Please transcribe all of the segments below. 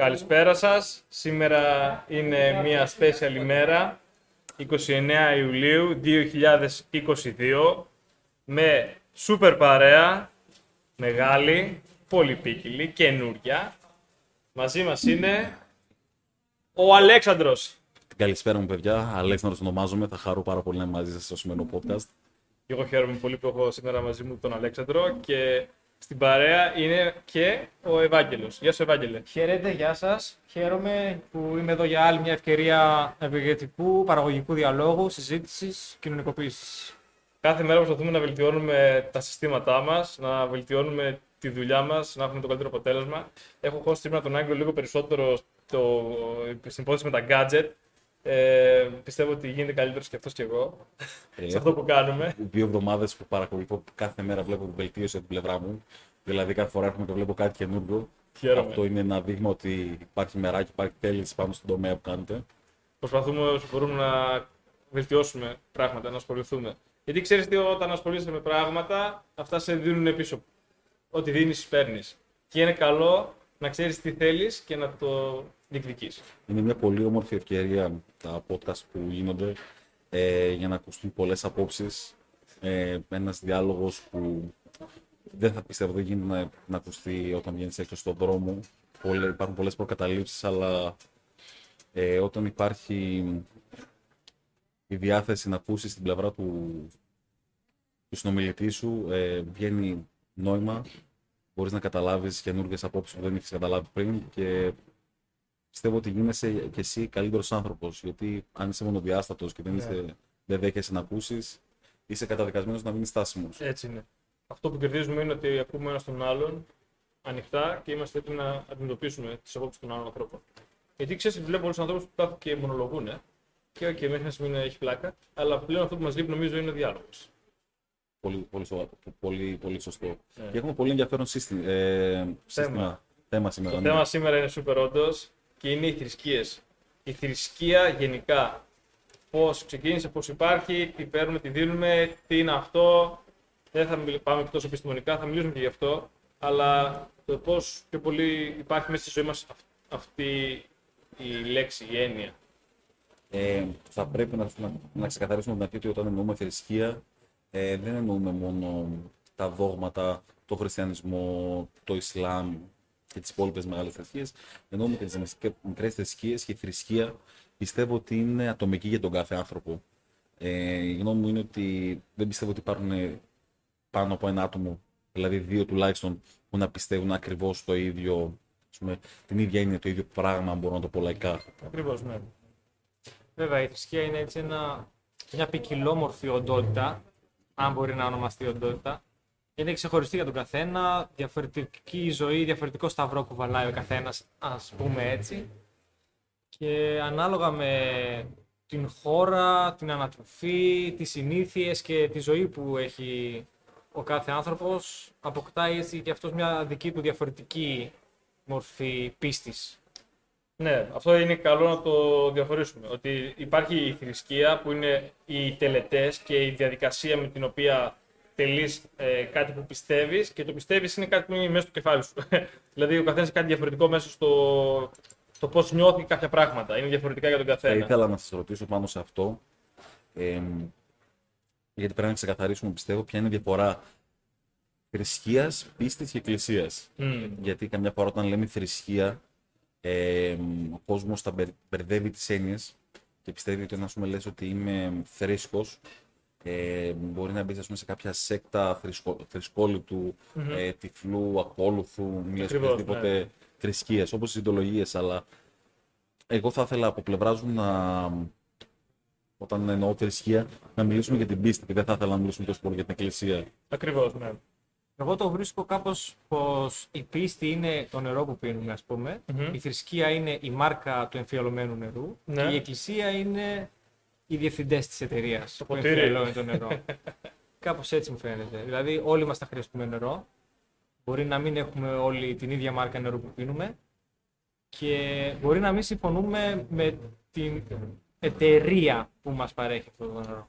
Καλησπέρα σας. Σήμερα είναι μια special ημέρα, 29 Ιουλίου 2022, με σούπερ παρέα, μεγάλη, πολυπίκυλη, καινούρια. Μαζί μας είναι ο Αλέξανδρος. Καλησπέρα μου, παιδιά. Αλέξανδρος ονομάζομαι. Θα χαρώ πάρα πολύ να είμαι μαζί σας στο σημερινό podcast. Και εγώ χαίρομαι πολύ που έχω σήμερα μαζί μου τον Αλέξανδρο και στην παρέα είναι και ο Ευάγγελος. Γεια σου Ευάγγελε. Χαίρετε, γεια σας. Χαίρομαι που είμαι εδώ για άλλη μια ευκαιρία ευεργετικού, παραγωγικού διαλόγου, συζήτησης, κοινωνικοποίησης. Κάθε μέρα προσπαθούμε να βελτιώνουμε τα συστήματά μας, να βελτιώνουμε τη δουλειά μας, να έχουμε το καλύτερο αποτέλεσμα. Έχω χώσει σήμερα τον Άγγελο λίγο περισσότερο στο, στην υπόθεση με τα gadget. Ε, πιστεύω ότι γίνεται καλύτερος και αυτός και εγώ Ε, σε αυτό που κάνουμε. Δύο εβδομάδες που παρακολουθώ κάθε μέρα βλέπω βελτίωση από την πλευρά μου. Δηλαδή, κάθε φορά έρχομαι και βλέπω κάτι καινούργιο. Χαίρομαι. Αυτό είναι ένα δείγμα ότι υπάρχει μεράκι, υπάρχει θέληση πάνω στον τομέα που κάνετε. Προσπαθούμε όσο μπορούμε να βελτιώσουμε πράγματα, να ασχοληθούμε. Γιατί ξέρεις τι, όταν ασχολείσαι με πράγματα, αυτά σε δίνουν πίσω. Ό,τι δίνεις, παίρνεις. Και είναι καλό να ξέρεις τι θέλεις και να το διεκδικήσει. Είναι μια πολύ όμορφη ευκαιρία τα podcast που γίνονται ε, για να ακουστούν πολλές απόψεις. Ε, Ένας διάλογος που δεν θα πιστεύω δεν γίνεται να, να ακουστεί όταν βγαίνεις έξω στον δρόμο. Πολλέ, υπάρχουν πολλές προκαταλήψεις, αλλά ε, όταν υπάρχει η διάθεση να ακούσεις την πλευρά του, του συνομιλητή σου, ε, βγαίνει νόημα. Μπορείς να καταλάβεις καινούργιες απόψεις που δεν έχει καταλάβει πριν και πιστεύω ότι γίνεσαι και εσύ καλύτερος άνθρωπος. Γιατί αν είσαι μονοδιάστατος και δεν, είσαι, δεν δέχεσαι να ακούσεις, είσαι καταδικασμένος να μείνεις στάσιμος. Έτσι είναι. Αυτό που κερδίζουμε είναι ότι ακούμε ένας τον άλλον ανοιχτά και είμαστε έτοιμοι να αντιμετωπίσουμε τις απόψεις των άλλων ανθρώπων. Γιατί ξέρεις, βλέπω πολλού ανθρώπους που κάθονται και μονολογούν. Ε. Και okay, μέχρι ένα σημείο έχει πλάκα, αλλά πλέον αυτό που μας λείπει νομίζω είναι ο διάλογος. Πολύ, πολύ, σοβα- πολύ, πολύ σωστό. Ναι. Και έχουμε πολύ ενδιαφέρον σύστημα, ε, σύστημα, θέμα σήμερα. Το ναι. θέμα σήμερα είναι super όντως και είναι οι θρησκείες. Η θρησκεία γενικά. Πώς ξεκίνησε, πώς υπάρχει, τι παίρνουμε, τι δίνουμε, τι είναι αυτό. Δεν θα μιλ- πάμε και τόσο επιστημονικά, θα μιλήσουμε και γι' αυτό. Αλλά το πώς πιο πολύ υπάρχει μέσα στη ζωή μας αυτή η λέξη, η έννοια. Ε, θα πρέπει να, να, να ξεκαθαρίσουμε την αρχή ότι όταν εννοούμε θρησκεία, ε, δεν εννοούμε μόνο τα δόγματα, το χριστιανισμό, το Ισλάμ και τις υπόλοιπες μεγάλες θρησκείες. Εννοούμε και τις μικρές- μικρές θρησκείες και η θρησκεία πιστεύω ότι είναι ατομική για τον κάθε άνθρωπο. Ε, η γνώμη μου είναι ότι δεν πιστεύω ότι υπάρχουν πάνω από ένα άτομο, δηλαδή δύο τουλάχιστον, που να πιστεύουν ακριβώς το ίδιο, ας πούμε, την ίδια είναι το ίδιο πράγμα, αν μπορώ να το πω λαϊκά. Ακριβώς, ναι. Βέβαια, η θρησκεία είναι έτσι ένα, μια ποικιλόμορφη οντότητα, αν μπορεί να ονομαστεί οντότητα. Είναι ξεχωριστή για τον καθένα, διαφορετική ζωή, διαφορετικό σταυρό που βαλάει ο καθένας, ας πούμε έτσι. Και ανάλογα με την χώρα, την ανατροφή, τις συνήθειες και τη ζωή που έχει ο κάθε άνθρωπος, αποκτάει έτσι και αυτός μια δική του διαφορετική μορφή πίστης. Ναι, αυτό είναι καλό να το διαχωρίσουμε. Ότι υπάρχει η θρησκεία που είναι οι τελετές και η διαδικασία με την οποία τελείς ε, κάτι που πιστεύεις και το πιστεύεις είναι κάτι που είναι μέσα στο κεφάλι σου. δηλαδή ο καθένας έχει κάτι διαφορετικό μέσα στο, στο πώς νιώθει κάποια πράγματα. Είναι διαφορετικά για τον Θα καθένα. ήθελα να σας ρωτήσω πάνω σε αυτό. Ε, γιατί πρέπει να ξεκαθαρίσουμε, πιστεύω, ποια είναι η διαφορά θρησκείας, πίστης και εκκλησίας. Μμ. Γιατί καμιά φορά όταν λέμε θρησκεία, ε, ο κόσμος τα μπερ- μπερδεύει τις έννοιες και πιστεύει ότι να λες ότι είμαι θρήσκος, ε, μπορεί να μπεις ας πούμε, σε κάποια σέκτα θρησκο, θρησκόληπτου, ε, τυφλού, ακόλουθου, μη Ακριβώς, ναι. οποιασδήποτε θρησκείες, όπως η σαηεντολογία, αλλά εγώ θα ήθελα από πλευράς μου να, όταν εννοώ θρησκεία, να μιλήσουμε για την πίστη και δεν θα ήθελα να μιλήσουμε τόσο πολύ για την εκκλησία. Ακριβώς, ναι. Εγώ το βρίσκω κάπως πως η πίστη είναι το νερό που πίνουμε, ας πούμε. Μμμ. Η θρησκεία είναι η μάρκα του εμφιαλωμένου νερού. Ναι. Και η εκκλησία είναι οι διευθυντές της εταιρείας που ποτήρι. εμφιαλώνει το νερό. κάπως έτσι μου φαίνεται. Δηλαδή όλοι μας θα χρειαστούμε νερό. Μπορεί να μην έχουμε όλοι την ίδια μάρκα νερού που πίνουμε. Και μπορεί να μην συμφωνούμε με την εταιρεία που μας παρέχει αυτό το νερό.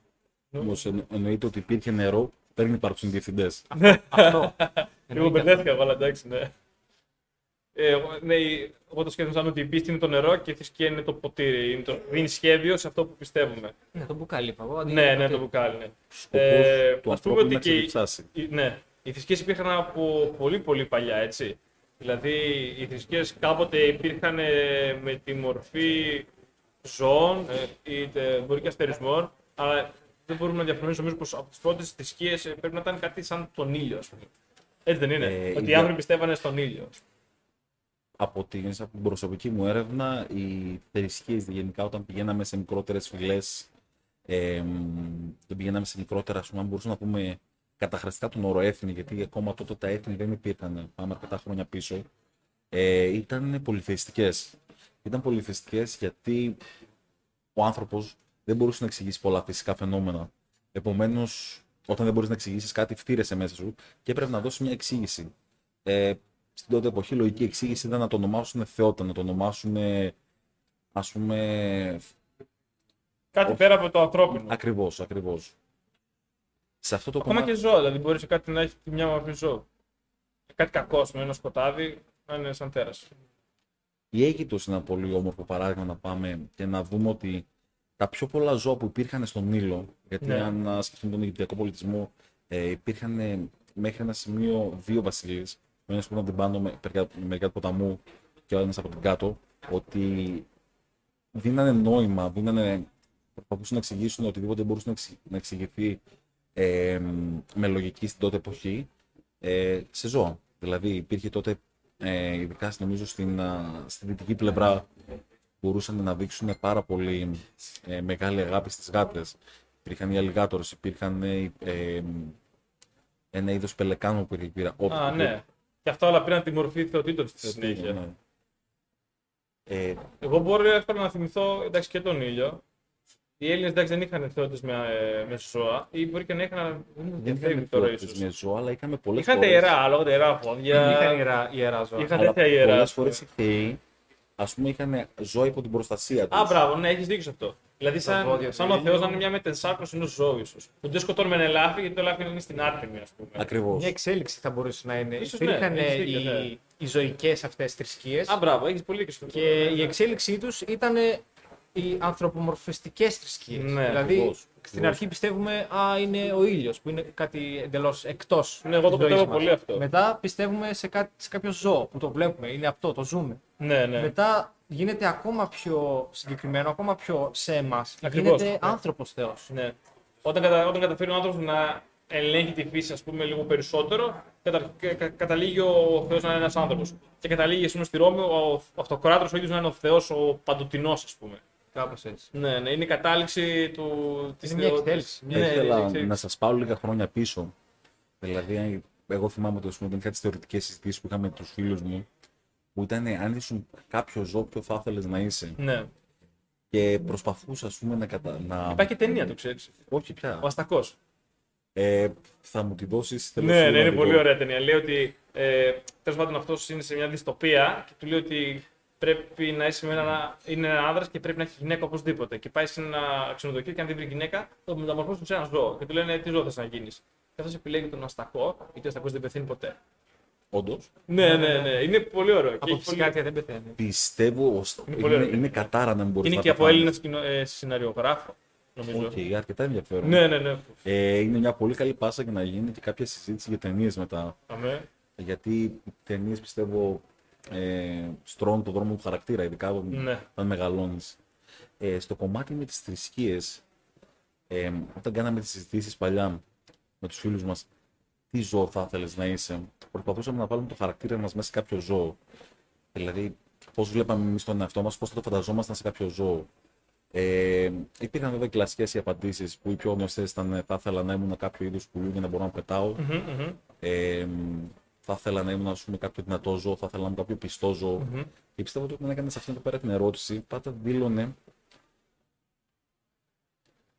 Όμως εννοείται ότι υπήρχε νερό, δεν υπάρξουν διευθυντές. Αυτό. Λίγο Εννοείται. μπερδεύτηκα, αλλά εντάξει, ναι. Ε, εγώ- ναι, εγώ το σκέφτομαι σαν ότι η πίστη είναι το νερό και η θρησκεία είναι το ποτήρι. Είναι το, δίνει σχέδιο σε αυτό που πιστεύουμε. Ναι, το μπουκάλι είπα εγώ. αντί Ναι, για ναι, ποτήρι. το μπουκάλι. Ναι. Σκοπός Ε, του ας πούμε ανθρώπου ότι είναι να και η- ξεδιψάσει. οι- Ναι, οι θρησκείες υπήρχαν από πολύ πολύ παλιά, έτσι. Δηλαδή, οι θρησκείες κάποτε υπήρχαν ε, με τη μορφή ζώων, ε, είτε μπορεί και αστερισμών, αλλά δεν μπορούμε να διαφωνήσουμε νομίζω πως από τις πρώτες θρησκείες ε, πρέπει να ήταν κάτι σαν τον ήλιο, ας πούμε. Έτσι δεν είναι; Ε, ότι η οι δια- άνθρωποι πιστεύανε στον ήλιο. ας πούμε. Από την, από την προσωπική μου έρευνα, οι θρησκείες γενικά όταν πηγαίναμε σε μικρότερες φυλές, ε, δεν πηγαίναμε σε μικρότερα, ας πούμε, αν μπορούσαμε να πούμε καταχρηστικά τον όρο έθνη, γιατί ακόμα τότε τα έθνη δεν υπήρχαν, πάμε αρκετά χρόνια πίσω, ε, ήταν πολυθεϊστικές. Ήταν πολυθεϊστικές γιατί ο άνθρωπος δεν μπορούσε να εξηγήσει πολλά φυσικά φαινόμενα. Επομένως, όταν δεν μπορείς να εξηγήσεις κάτι, φτύρεσαι μέσα σου και έπρεπε να δώσεις μια εξήγηση. Ε, στην τότε εποχή λογική εξήγηση ήταν να το ονομάσουν θεότητα, να το ονομάσουν ας πούμε Κάτι Όχι. πέρα από το ανθρώπινο. ακριβώς, ακριβώς. Σε αυτό το Ακόμα κομμάτι, και ζώα, δηλαδή μπορεί σε κάτι να έχει μια μορφή ζώο. Κάτι κακό με ένα σκοτάδι να είναι σαν τέρας. η Αίγυπτος είναι ένα πολύ όμορφο παράδειγμα να πάμε και να δούμε ότι τα πιο πολλά ζώα που υπήρχαν στον Νείλο, γιατί Ναι. αν α, σκεφτούμε τον Αιγυπτιακό πολιτισμό, ε, υπήρχαν ε, μέχρι ένα σημείο δύο βασιλείς, ο ένας που ήταν από την πάνω με- μεριά με μεριά του ποταμού και ο ένας από την κάτω, ότι δίνανε νόημα, δίνανε, προσπαθούσαν να εξηγήσουν οτιδήποτε μπορούσε να, εξη- να εξηγηθεί ε, με λογική στην τότε εποχή ε, σε ζώα. Δηλαδή υπήρχε τότε, ε, ειδικά νομίζω στην, α, στην δυτική πλευρά, μπορούσαν να δείξουν πάρα πολύ ε, μεγάλη αγάπη στις γάτες. Υπήρχαν οι αλιγάτορες, υπήρχαν ε, ε, ένα είδος πελεκάνου που υπήρχε. όπου- Α, ναι. Και αυτά όλα πήραν τη μορφή θεοτήτων στη Θεοτήτων, συνέχεια. ναι. Ε, Εγώ μπορώ εύκολα να θυμηθώ εντάξει, και τον ήλιο. Οι Έλληνες εντάξει δεν είχαν θεότητε με, ε, με ζώα, ή μπορεί και να είχαν. αλλά Δεν μου δεν διαφεύγει είχαμε τώρα θεότητες ίσως. με ζώα, αλλά είχαμε πολλές Είχαν τα φορές- ιερά, λόγω τα ιερά πόδια. Είχαν ιερά, ιερά ζώα. Είχαν αλλά τέτοια ιερά. πολλές ας πούμε. φορές οι θεοί, ας πούμε, είχαν ζώα υπό την προστασία τους. Α, μπράβο, ναι, έχεις δίκιο σε αυτό. Δηλαδή, σαν, πόδια σαν του ο Θεός ήλιου. να είναι μια μετενσάρκωση ενός ζώου, ίσως. Που δεν σκοτώνουμε ένα ελάφι, γιατί το ελάφι είναι στην Άρτεμη, ας πούμε. Ακριβώς. Μια εξέλιξη θα μπορούσε να είναι. Ίσως ναι, Υπήρχαν έχεις ε, δίκιο, οι, ναι. οι ζωικές αυτές θρησκείες Α, μπράβο, έχεις πολύ και στο και η εξέλιξή τους ήταν οι ανθρωπομορφιστικές θρησκείες. Ναι, δηλαδή, ακριβώς, στην ακριβώς. αρχή πιστεύουμε α, είναι ο ήλιος, που είναι κάτι εντελώς εκτός. Ναι, εγώ το πιστεύω πολύ αυτό. Μετά πιστεύουμε σε, κάτι, σε κάποιο ζώο που το βλέπουμε, είναι αυτό, το ζούμε. Ναι, ναι. Μετά γίνεται ακόμα πιο συγκεκριμένο, ακόμα πιο σε εμάς. Ακριβώς, Γίνεται ναι. άνθρωπος Θεός. Ναι. Όταν, κατα... όταν καταφέρει ο άνθρωπος να ελέγχει τη φύση, ας πούμε, λίγο περισσότερο, κατα... κα- κα- καταλήγει ο Θεός να είναι ένας άνθρωπος. Και καταλήγει, ας πούμε, στη Ρώμη ο, ο αυτοκράτορας ο ίδιος να είναι ο Θεός, ο παντοτινός, ας πούμε. Κάπως έτσι. Ναι, ναι, είναι η κατάληξη του. της Είναι μια θεο- εξέλιξη. Ναι, Θα ναι, ήθελα ναι, ξέρεις. να σας πάω λίγα χρόνια πίσω. Δηλαδή, εγώ θυμάμαι ότι ας πούμε, όταν είχα τις θεωρητικές συζητήσεις που είχαμε με τους φίλους μου, που ήταν αν ήσουν κάποιο ζώο, ποιο θα ήθελες να είσαι. Ναι. Και προσπαθούσα, ας πούμε, να. Κατα... να... Υπάρχει και ταινία, το ξέρεις. Όχι πια. Ο Αστακός. Ε, θα μου τη δώσεις Ναι, ναι, είναι πολύ ωραία ταινία. Λέει ότι ε, τέλος πάντων αυτός είναι σε μια δυστοπία και του λέει ότι πρέπει να είσαι με ένα, είναι ένας άνδρας και πρέπει να έχει γυναίκα οπωσδήποτε. Και πάει σε ένα ξενοδοχείο και αν δεν βρει γυναίκα, το μεταμορφώσουν σε ένα ζώο. Και του λένε τι ζώο θες να γίνεις; Και αυτός επιλέγει τον αστακό, γιατί ο αστακός δεν πεθαίνει ποτέ. Όντως. Ναι, ναι, ναι, είναι πολύ ωραίο. Και Από έχει φυσικά πολύ- αίτια δεν πεθαίνει. Πιστεύω ως... Είναι είναι, πολύ ωραία. είναι, κατάρα να μην μπορείς Είναι να και από πεθάνεις. Έλληνα ε, σεναριογράφο, νομίζω. Οκ, αρκετά ενδιαφέρον. Ναι, ναι, ναι. Ε, είναι μια πολύ καλή πάσα για να γίνει και κάποια συζήτηση για ταινίες μετά. Αμέ. Γιατί οι ταινίες πιστεύω ε, στρώνουν το δρόμο του χαρακτήρα, ειδικά όταν, Ναι. όταν μεγαλώνεις. Ε, στο κομμάτι με τις θρησκείες, ε, όταν κάναμε τις συζητήσεις παλιά με τους φίλους μας, τι ζώο θα ήθελες να είσαι, προσπαθούσαμε να βάλουμε το χαρακτήρα μας μέσα σε κάποιο ζώο. Δηλαδή, πώς βλέπαμε εμείς τον εαυτό μας, πώς θα το φανταζόμασταν σε κάποιο ζώο. Ε, υπήρχαν βέβαια κλασικές οι απαντήσεις που οι πιο γνωστές ήταν ε, θα ήθελα να ήμουν κάποιο είδους πουλού για να μπορώ να πετάω. Μμμ, μμμ. Ε, θα ήθελα να ήμουν ας πούμε, κάποιο δυνατό ζώο, θα ήθελα να ήμουν κάποιο πιστό ζώο. Μμμ. Και πιστεύω ότι όταν έκανες αυτήν εδώ πέρα την ερώτηση, πάντα δήλωνε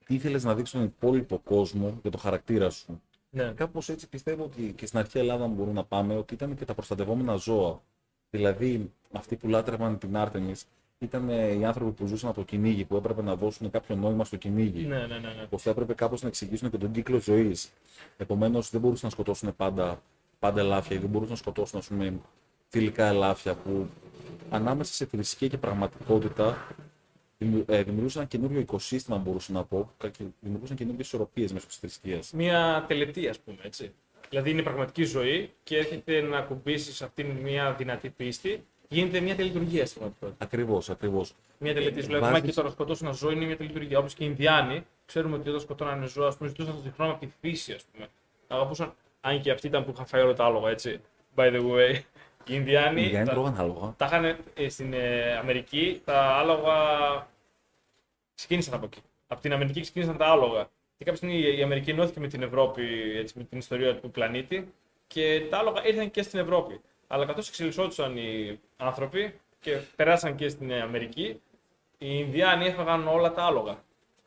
τι ήθελες να δείξει στον υπόλοιπο κόσμο για το χαρακτήρα σου. Ναι. Κάπως έτσι πιστεύω ότι και στην αρχαία Ελλάδα μπορούμε να πάμε ότι ήταν και τα προστατευόμενα ζώα. Δηλαδή, αυτοί που λάτρευαν την Άρτεμις ήταν ε, οι άνθρωποι που ζούσαν από το κυνήγι, που έπρεπε να δώσουν κάποιο νόημα στο κυνήγι. Ναι, ναι, ναι, ναι. Πω θα έπρεπε κάπως να εξηγήσουν και τον κύκλο ζωής. Επομένως, δεν μπορούσαν να σκοτώσουν πάντα, πάντα ελάφια ή δεν μπορούσαν να σκοτώσουν ας πούμε, φιλικά ελάφια που ανάμεσα σε θρησκεία και πραγματικότητα δημιου- ε, δημιουργούσαν ένα καινούριο οικοσύστημα, μπορούσα να πω, κα- και δημιουργούσαν καινούριε ισορροπίες μέσω τη θρησκεία. Μια τελετή, ας πούμε έτσι. Δηλαδή είναι πραγματική ζωή και έρχεται να ακουμπήσεις σε αυτήν μια δυνατή πίστη. Γίνεται μια τελετουργία στην πραγματικότητα. Ακριβώς, ακριβώς. Μια τελετή. Δηλαδή, Βάζεις- ακόμα και το να σκοτώσει ένα ζώο είναι μια τελετουργία. Όπως και οι Ινδιάνοι, ξέρουμε ότι όταν σκοτώνανε ζώα, ας πούμε, ζητούσαν το χρόνο από τη φύση, ας πούμε. Αγαπούσαν, αν και αυτοί ήταν που είχαν φάει όλα τα άλογα, έτσι. By the way. Οι Ινδιάνοι. Οι Ινδιάνοι τα- τρώγαν άλογα. Τα είχαν ε, στην ε, Αμερική, τα άλογα ξεκίνησαν από εκεί. Από την Αμερική ξεκίνησαν τα άλογα. Και κάποια στιγμή η Αμερική ενώθηκε με την Ευρώπη, έτσι, με την ιστορία του πλανήτη και τα άλογα ήρθαν και στην Ευρώπη. Αλλά καθώς εξελισσόντουσαν οι άνθρωποι και περάσαν και στην Αμερική, οι Ινδιάνοι έφαγαν όλα τα άλογα.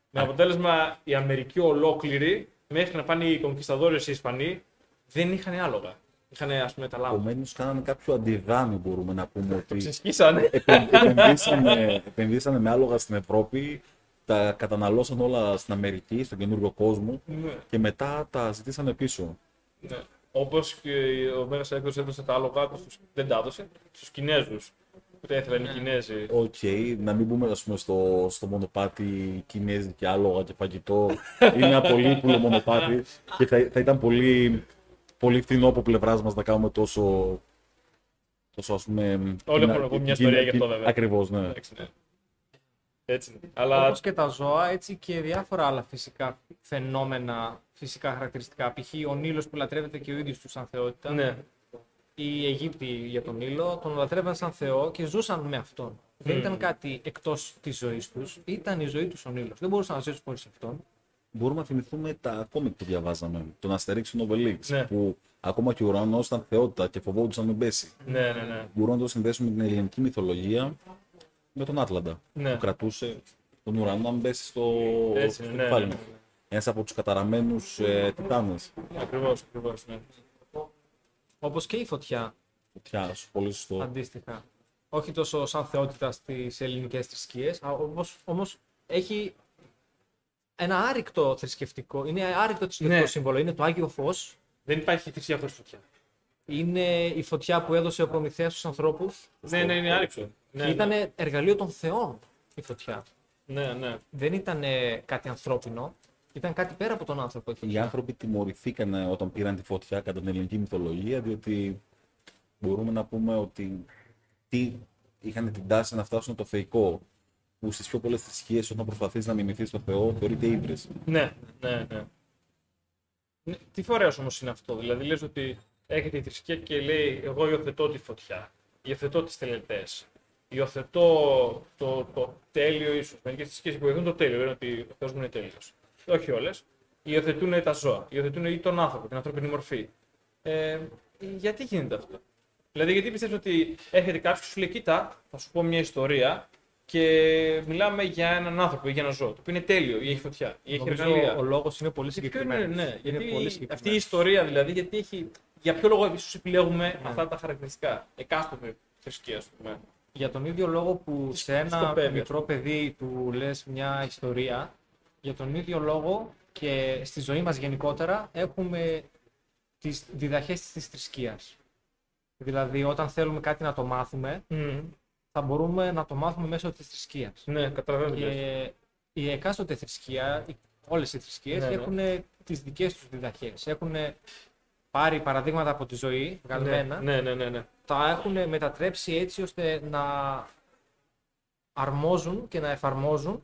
Με αποτέλεσμα η Αμερική ολόκληρη, μέχρι να πάνε οι κονκισταδόρες οι Ισπανοί, δεν είχαν άλογα. Είχαν ας πούμε τα λάμπα. Επομένως, κάνανε κάποιο αντιδάμι, μπορούμε να πούμε ότι. Ξεσκίσανε. επεν- επενδύσανε, επενδύσανε με άλογα στην Ευρώπη, τα καταναλώσαν όλα στην Αμερική, στον καινούριο κόσμο Ναι. και μετά τα ζητήσανε πίσω. Ναι. Όπως και ο Μέγας Έκδοση έδωσε τα άλογα τους, στους- δεν τα έδωσε, στους Κινέζους. Που τα ήθελαν οι Κινέζοι. Οκ, να μην μπούμε ας πούμε, στο, στο μονοπάτι Κινέζοι και άλογα και φαγητό. Είναι ένα πολύ πουλο μονοπάτι και θα, θα ήταν πολύ, πολύ φθηνό από πλευράς μας να κάνουμε τόσο. τόσο ας πούμε. Όλοι έχουν εγώ μια ιστορία γι' αυτό, βέβαια. Ακριβώς, ναι. Εντάξει, ναι. Έτσι είναι. Αλλά Όπως και τα ζώα, έτσι και διάφορα άλλα φυσικά φαινόμενα, φυσικά χαρακτηριστικά. Π.χ. ο Νείλος που λατρεύεται και ο ίδιος τους σαν θεότητα. ναι. Οι Αιγύπτιοι για τον Νείλο τον λατρεύαν σαν θεό και ζούσαν με αυτόν. Δεν ήταν κάτι εκτός της ζωής τους, ήταν η ζωή τους ο Νείλος. Δεν μπορούσαν να ζήσουν χωρίς αυτόν. Μπορούμε να θυμηθούμε τα κόμικ που διαβάζαμε. Τον Αστερίξ και τον Obelix, Ναι. Που ακόμα και ο ουρανό ήταν θεότητα και φοβόντουσαν να μην πέσει. Ναι, ναι, ναι. Μπορούμε να το συνδέσουμε με την ελληνική μυθολογία με τον Άτλαντα. Ναι. Που κρατούσε τον ουρανό να μην πέσει στο, Έτσι στο είναι, ναι, κεφάλι ναι, μας. ναι. Ένας από τους καταραμένους ε, τιτάνες. Ακριβώς, ακριβώς. Ναι. Όπως και η φωτιά, Φωτιά, σου, πολύ σωστό. αντίστοιχα. Όχι τόσο σαν θεότητα στις ελληνικές θρησκείες, α, όμως, όμως έχει ένα άρρηκτο θρησκευτικό, είναι άρρηκτο θρησκευτικό Ναι. σύμβολο. Είναι το Άγιο Φως, Δεν υπάρχει θυσία χωρί φωτιά. είναι η φωτιά που έδωσε ο Προμηθέας στους ανθρώπους Ναι, ναι, είναι άρρηκτο. Ναι, και ήταν εργαλείο των θεών η φωτιά. ναι, ναι. Δεν ήταν κάτι ανθρώπινο, ήταν κάτι πέρα από τον άνθρωπο. η Οι φωτιά. άνθρωποι τιμωρηθήκαν όταν πήραν τη φωτιά κατά την ελληνική μυθολογία, διότι μπορούμε να πούμε ότι τι είχαν την τάση να φτάσουν το θεϊκό, που στις πιο πολλές θρησκείες όταν προσπαθείς να μιμηθείς το Θεό θεωρείται ύβρις. Ναι, ναι, ναι. Ναι, Τι φορέας όμως είναι αυτό. Δηλαδή, λες ότι έρχεται η θρησκεία και λέει: Εγώ υιοθετώ τη φωτιά, υιοθετώ τις τελετές, υιοθετώ το, το τέλειο ίσως. Μερικές θρησκείες υποθέτουν το τέλειο, λένε ότι ο Θεός μου είναι τέλειος. Όχι όλες. Υιοθετούν τα ζώα, υιοθετούν ή τον άνθρωπο, την ανθρώπινη μορφή. Ε, γιατί γίνεται αυτό; Δηλαδή, γιατί πιστεύεις ότι έρχεται κάποιο και σου λέει: Κοίτα, θα σου πω μια ιστορία και μιλάμε για έναν άνθρωπο ή για ένα ζώο, το οποίο είναι τέλειο ή έχει φωτιά ή έχει Νομίζω εργαλεία. ο λόγος είναι πολύ Και ποιο συγκεκριμένος. είναι, ναι, είναι γιατί πολύ αυτή η συγκεκριμένος. ιστορία δηλαδή, γιατί έχει, για ποιο λόγο ίσως επιλέγουμε Ναι. αυτά τα χαρακτηριστικά, εκάστοτε θρησκεία, ας πούμε. Για τον ίδιο λόγο που Τις σε ένα σκοπεύει, μικρό παιδί του λες μια ιστορία, για τον ίδιο λόγο και στη ζωή μας γενικότερα έχουμε τις διδαχές της θρησκείας. Δηλαδή όταν θέλουμε κάτι να το μάθουμε, θα μπορούμε να το μάθουμε μέσω της θρησκείας. Ναι, καταλαβαίνω. τι λες. Και η εκάστοτε θρησκεία, οι- όλες οι θρησκείες Ναι, ναι. έχουν τις δικές τους διδαχές. Έχουν πάρει παραδείγματα από τη ζωή, βγαλμένα, Ναι, ναι, ναι, ναι. τα έχουν μετατρέψει έτσι ώστε να αρμόζουν και να εφαρμόζουν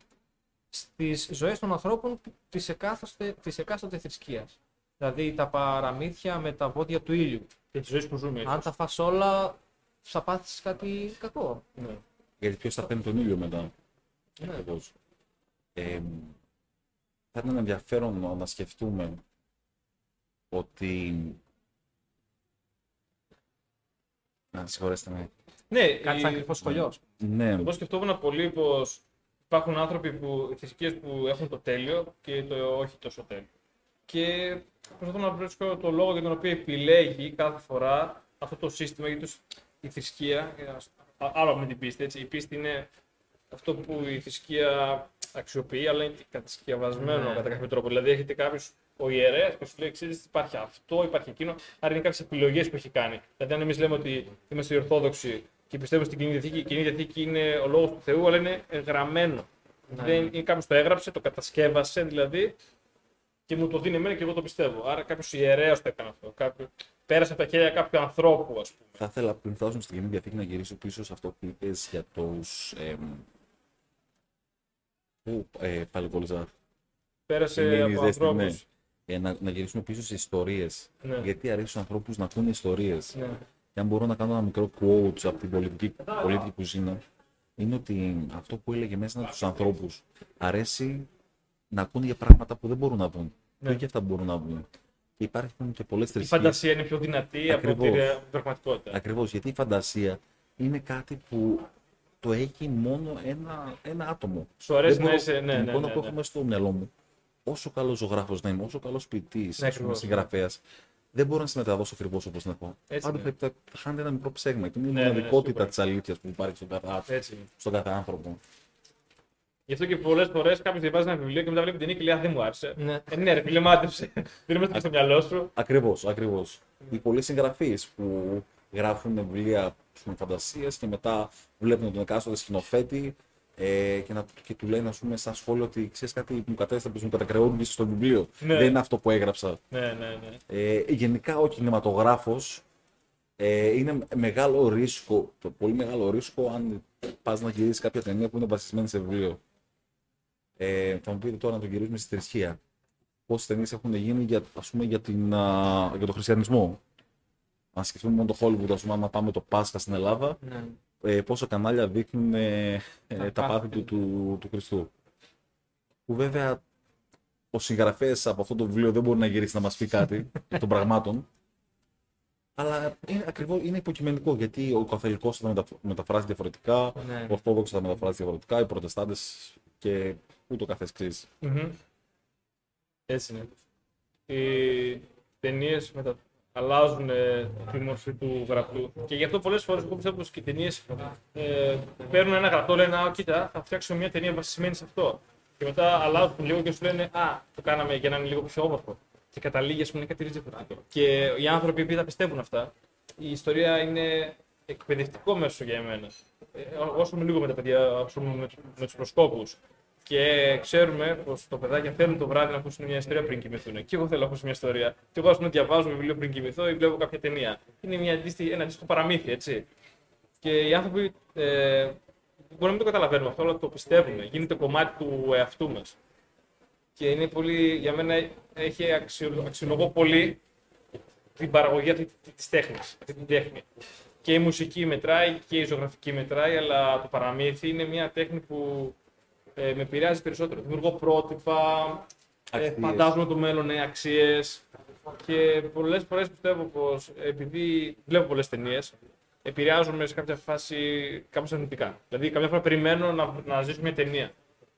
στις ζωές των ανθρώπων της εκάστοτε, της εκάστοτε θρησκείας. Δηλαδή τα παραμύθια με τα βόδια του ήλιου. Και τις ζωές που ζούμε. έτσι. Αν τα φας όλα, θα πάθεις κάτι κακό. Ναι. Γιατί ποιος θα παίρνει τον ήλιο μετά. Ναι. Ακριβώς. Ε, θα ήταν ενδιαφέρον να σκεφτούμε ότι... Να συγχωρέστε με. Ναι, Κάτι η- σαν κρυφός σχολιός. Ναι, Εγώ σκεφτόμουν πολύ πως υπάρχουν άνθρωποι που, θρησκείες που έχουν το τέλειο και το όχι τόσο τέλειο. Και προσπαθώ να βρίσκω το λόγο για τον οποίο επιλέγει κάθε φορά αυτό το σύστημα, γιατί τους- η θρησκεία, ε, ας- α- άλλο με την πίστη, έτσι, η πίστη είναι αυτό που η θρησκεία αξιοποιεί, αλλά είναι κατασκευασμένο Ναι. κατά κάποιο τρόπο. Δηλαδή, έχετε κάποιους ο ιερέα και σου λέει: Ξέρεις, υπάρχει αυτό, υπάρχει εκείνο. Άρα είναι κάποιες επιλογές που έχει κάνει. Δηλαδή, αν εμείς λέμε ότι είμαστε Ορθόδοξοι και πιστεύουμε στην κοινή διαθήκη, η κοινή διαθήκη είναι ο λόγος του Θεού, αλλά είναι γραμμένο. Ναι. Δεν, είναι κάποιος το έγραψε, το κατασκεύασε δηλαδή και μου το δίνει εμένα και εγώ το πιστεύω. Άρα κάποιος ιερέας το έκανε αυτό. Κάποιο, πέρασε από τα χέρια κάποιου ανθρώπου, ας πούμε. Θα ήθελα πριν φτάσουμε στην Κοινή Διαθήκη να γυρίσω πίσω σε αυτό που είπες για τους. Ε, πού ε, πάλι κόλλησα. Πέρασε Είναι η από ζέστη, ανθρώπους. ναι. Ε, να, να γυρίσουμε πίσω σε ιστορίες. Ναι. Γιατί αρέσει στους ανθρώπους να ακούνε ιστορίες. Ναι. Και αν μπορώ να κάνω ένα μικρό quote από την πολιτική, πολιτική κουζίνα, είναι ότι αυτό που έλεγε μέσα του ανθρώπους αρέσει να ακούνε για πράγματα που δεν μπορούν να δουν. Ναι. Και όχι αυτά που μπορούν να δουν υπάρχουν και πολλές θρησκείες. Η φαντασία είναι πιο δυνατή Ακριβώς. από την πραγματικότητα. Ακριβώς. Γιατί η φαντασία είναι κάτι που το έχει μόνο ένα, ένα άτομο. Σου αρέσει μπορώ, να είσαι. Ναι, ναι, λοιπόν, ναι, που ναι. έχουμε στο μυαλό μου, όσο καλός ζωγράφος να είμαι, όσο καλός ποιητής, ναι, συγγραφέας, δεν μπορώ να σε μεταδώσω ακριβώς όπως να πω. Πάντα θα χάνεται ένα μικρό ψέγμα και είναι η ναι, ναι, μοναδικότητα της αλήθειας που υπάρχει στον κάθε, στον κάθε άνθρωπο. Γι' αυτό και πολλές φορές κάποιος διαβάζει ένα βιβλίο και μετά βλέπει την ταινία και λέει Α, δεν μου άρεσε. Ναι. Ε, ναι, ρε φίλε, μάτεψε. Δεν είναι μέσα στο μυαλό σου. Ακριβώς, ακριβώς. Οι πολλοί συγγραφείς που γράφουν βιβλία φαντασία και μετά βλέπουν τον εκάστοτε σκηνοθέτη ε, και, να, και του λένε, ας πούμε, σαν σχόλιο ότι ξέρεις κάτι μου κατέστρεψε, μου κατακρεώντησε στο βιβλίο. Ναι. Δεν είναι αυτό που έγραψα. Ναι, ναι, ναι. Ε, γενικά ο κινηματογράφος ε, είναι μεγάλο ρίσκο, το πολύ μεγάλο ρίσκο αν πας να γυρίσεις κάποια ταινία που είναι βασισμένη σε βιβλίο. Ε, θα μου πείτε τώρα να το γυρίσουμε στη θρησκεία. Πόσες ταινίες έχουν γίνει για, ας πούμε, για, την, α, για τον χριστιανισμό; Αν σκεφτούμε μόνο το Hollywood, ας πούμε, άμα πάμε το Πάσχα στην Ελλάδα, Ναι. ε, πόσα κανάλια δείχνουν ε, ε, Τα τα πάθη του, του, του Χριστού. Που βέβαια ο συγγραφέας από αυτό το βιβλίο δεν μπορεί να γυρίσει να μας πει κάτι εκ των πραγμάτων. Αλλά είναι, ακριβώς, είναι υποκειμενικό γιατί ο καθολικός θα τα μεταφ- μεταφράσει διαφορετικά, Ναι. ο Ορθόδοξος θα τα μεταφράσει διαφορετικά, οι Προτεστάντες και ούτω καθεξής. Μμμ. Έτσι είναι. Οι ταινίες μετα... αλλάζουν ε, τη μορφή του γραπτού. Και γι' αυτό πολλές φορές εγώ πιστεύω πως και οι ταινίες ε, παίρνουν ένα γραπτό, λένε Α, κοίτα, θα φτιάξουμε μια ταινία βασισμένη σε αυτό. Και μετά αλλάζουν λίγο και σου λένε Α, το κάναμε για να είναι λίγο πιο όμορφο. Και καταλήγει, ας πούμε, είναι κάτι διαφορετικό. Και οι άνθρωποι που τα πιστεύουν αυτά, η ιστορία είναι εκπαιδευτικό μέσο για εμένα. Ε, όσο με λίγο με τα παιδιά, όσο με, με τους προσκόπους. Και ξέρουμε πως τα παιδάκια θέλουν το βράδυ να ακούσουν μια ιστορία πριν κοιμηθούν. Και εγώ θέλω να ακούσω μια ιστορία. Και εγώ, ας πούμε, διαβάζω βιβλίο πριν κοιμηθώ ή βλέπω κάποια ταινία. Είναι μια αντίστοιχη, ένα αντίστοιχο παραμύθι, έτσι. Και οι άνθρωποι ε, μπορεί να μην το καταλαβαίνουμε αυτό, αλλά το πιστεύουμε. Γίνεται κομμάτι του εαυτού μας. Και είναι πολύ, για μένα έχει αξιο, αξιολογώ πολύ την παραγωγή αυτή της τέχνης, αυτή την τέχνη. Και η μουσική μετράει και η ζωγραφική μετράει, αλλά το παραμύθι είναι μια τέχνη που ε, με επηρεάζει περισσότερο. Δημιουργώ πρότυπα, ε, Αξίες. φαντάζομαι το μέλλον, ναι, αξίες. Και πολλές φορές πιστεύω πως επειδή βλέπω πολλές ταινίες, επηρεάζομαι σε κάποια φάση κάπως αρνητικά. Δηλαδή, καμιά φορά περιμένω να, να ζήσω μια ταινία.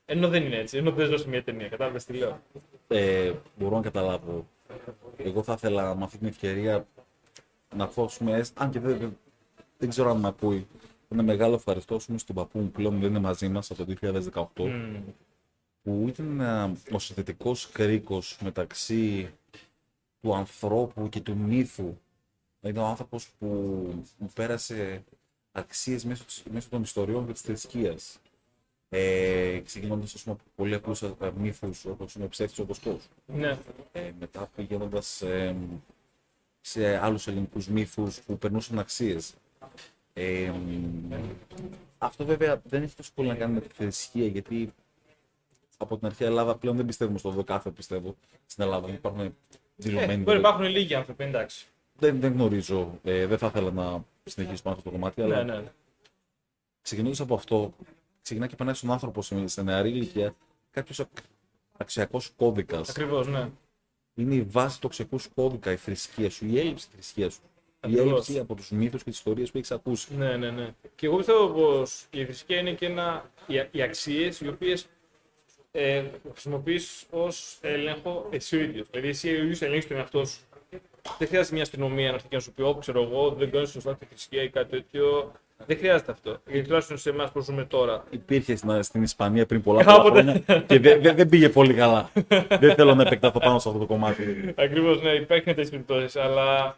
Ενώ δεν είναι έτσι, ενώ δεν ζω σε μια ταινία. Κατάλαβες τι λέω. Ε, μπορώ να καταλάβω. Εγώ θα ήθελα με αυτή την ευκαιρία να ακούσουμε, αν και δεν, δεν, δεν ξέρω αν με ακούει, ένα μεγάλο ευχαριστώ πούμε, στον παππού μου που πλέον δεν είναι μαζί μας από το 2018 Μμμ. που ήταν ε, ο συνθετικός κρίκος μεταξύ του ανθρώπου και του μύθου. Είναι ο άνθρωπος που μου πέρασε αξίες μέσω, της- μέσω των ιστοριών και της θρησκείας. Ε, ξεκινώντας ας πούμε, από πολύ απλούς ε, μύθους όπως είναι ο ψεύτης ο Βοσκός. Ναι. Ε, μετά πηγαίνοντας ε, σε άλλους ελληνικούς μύθους που περνούσαν αξίες. Ε, αυτό βέβαια δεν έχει τόσο πολύ να κάνει με τη θρησκεία, γιατί από την αρχαία Ελλάδα πλέον δεν πιστεύουμε στο δεκάθε, πιστεύω. Στην Ελλάδα δεν υπάρχουν Ε, δηλωμένοι. μπορεί να υπάρχουν λίγοι άνθρωποι, εντάξει. δεν, δεν γνωρίζω, ε, δεν θα ήθελα να συνεχίσω πάνω αυτό το κομμάτι, αλλά Ναι, ναι. ξεκινώντας από αυτό, ξεκινά και περνάει στον άνθρωπο σε, σε νεαρή ηλικία κάποιος αξιακός κώδικας. Ακριβώς, ναι. είναι η βάση του αξιακού σου κώδικα, η θρησκεία σου, η έλλειψη της θρησκείας σου. Η Ακριβώς. έλλειψη από τους μύθους και τις ιστορίες που έχεις ακούσει. Ναι, ναι, ναι. Και εγώ πιστεύω πως η θρησκεία είναι και ένα, οι, οι αξίες οι οποίες ε, χρησιμοποιείς ως έλεγχο εσύ ο ίδιος. Δηλαδή, εσύ ο ίδιος ελέγχεις τον εαυτό σου. Δεν χρειάζεται μια αστυνομία να έρθει και να σου πει: Ω, ξέρω εγώ, δεν κάνεις σωστά τη θρησκεία ή κάτι τέτοιο. Δεν χρειάζεται αυτό. Γιατί τουλάχιστον σε εμάς που ζούμε τώρα. Υπήρχε στην, στην Ισπανία πριν πολλά, Κάποτε. πολλά χρόνια και δεν δεν- δεν πήγε πολύ καλά. δεν θέλω να επεκταθώ πάνω σε αυτό το κομμάτι. Ακριβώς, ναι, υπάρχουν τέτοιε περιπτώσεις. Αλλά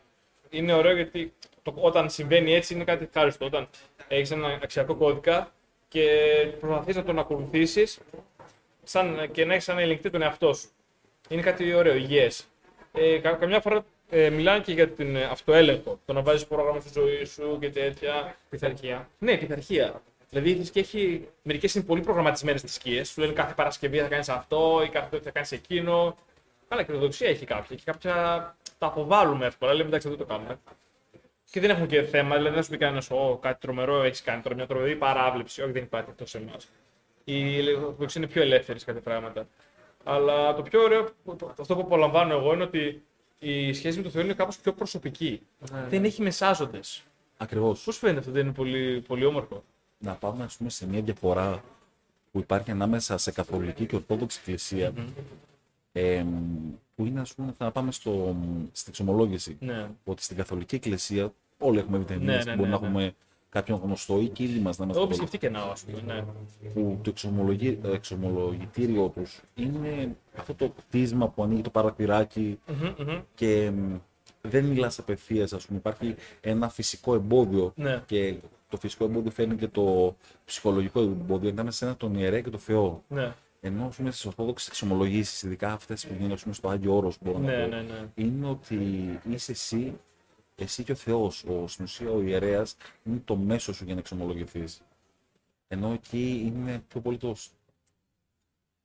είναι ωραίο γιατί το, όταν συμβαίνει έτσι είναι κάτι ευχάριστο. Όταν έχεις ένα αξιακό κώδικα και προσπαθείς να τον ακολουθήσεις σαν, και να έχεις σαν ελεγκτή τον εαυτό σου. Είναι κάτι ωραίο, υγιές. Ε, κα- καμιά φορά ε, μιλάνε και για την ε, αυτοέλεγχο. Το να βάζεις πρόγραμμα στη ζωή σου και τέτοια. Πειθαρχία. Ναι, πειθαρχία. Δηλαδή η θρησκεία έχει. Μερικές είναι πολύ προγραμματισμένες θρησκείες. Σου λένε κάθε Παρασκευή θα κάνεις αυτό ή κάθε τότε θα κάνεις εκείνο. Αλλά και η Ορθοδοξία έχει κάποια. Και κάποια τα αποβάλλουμε εύκολα. Λέμε εντάξει, δεν το κάνουμε. Και δεν έχουν και θέμα. Δηλαδή δεν σου πει κανένας, Ω, κάτι τρομερό έχεις κάνει τώρα, μια τρομερή παράβλεψη. Όχι, δεν υπάρχει αυτό σε εμά. Η Ορθοδοξία είναι πιο ελεύθερη σε κάποια πράγματα. Αλλά το πιο ωραίο, αυτό που απολαμβάνω εγώ είναι ότι η σχέση με το Θεό είναι κάπως πιο προσωπική. Δεν έχει μεσάζοντες. Ακριβώς. Πώς φαίνεται αυτό, δεν είναι πολύ, πολύ όμορφο; Να πάμε ας πούμε, σε μια διαφορά που υπάρχει ανάμεσα σε καθολική και ορθόδοξη εκκλησία. Ε, που είναι, ας πούμε, θα πάμε στο, στην εξομολόγηση. Ναι. Ότι στην καθολική εκκλησία, όλοι έχουμε δει ταινίες Ναι, που ναι, μπορεί ναι, να ναι. έχουμε κάποιον γνωστό ή και ήδη μας να είμαστε Εγώ καθολικοί, επισκεφτεί και ναό, α πούμε. Ναι. που το εξομολογη, εξομολογητήριό τους είναι αυτό το κτίσμα που ανοίγει το παραθυράκι Μμμ, μμμ. και μ, δεν μιλάς απευθείας, ας πούμε, υπάρχει ένα φυσικό εμπόδιο Ναι. και το φυσικό εμπόδιο φέρνει και το ψυχολογικό εμπόδιο ανάμεσα σε τον ιερέα και τον Θεό. Ναι. Ενώ ας πούμε, στις ορθόδοξες εξομολογήσεις, ειδικά αυτές που γίνονται ας πούμε, στο Άγιο Όρος, μπορώ να Ναι, πω, ναι, ναι. είναι ότι είσαι εσύ, εσύ και ο Θεός. Ο, στην ουσία ο ιερέας είναι το μέσο σου για να εξομολογηθείς. Ενώ εκεί είναι πιο πολύ το σ-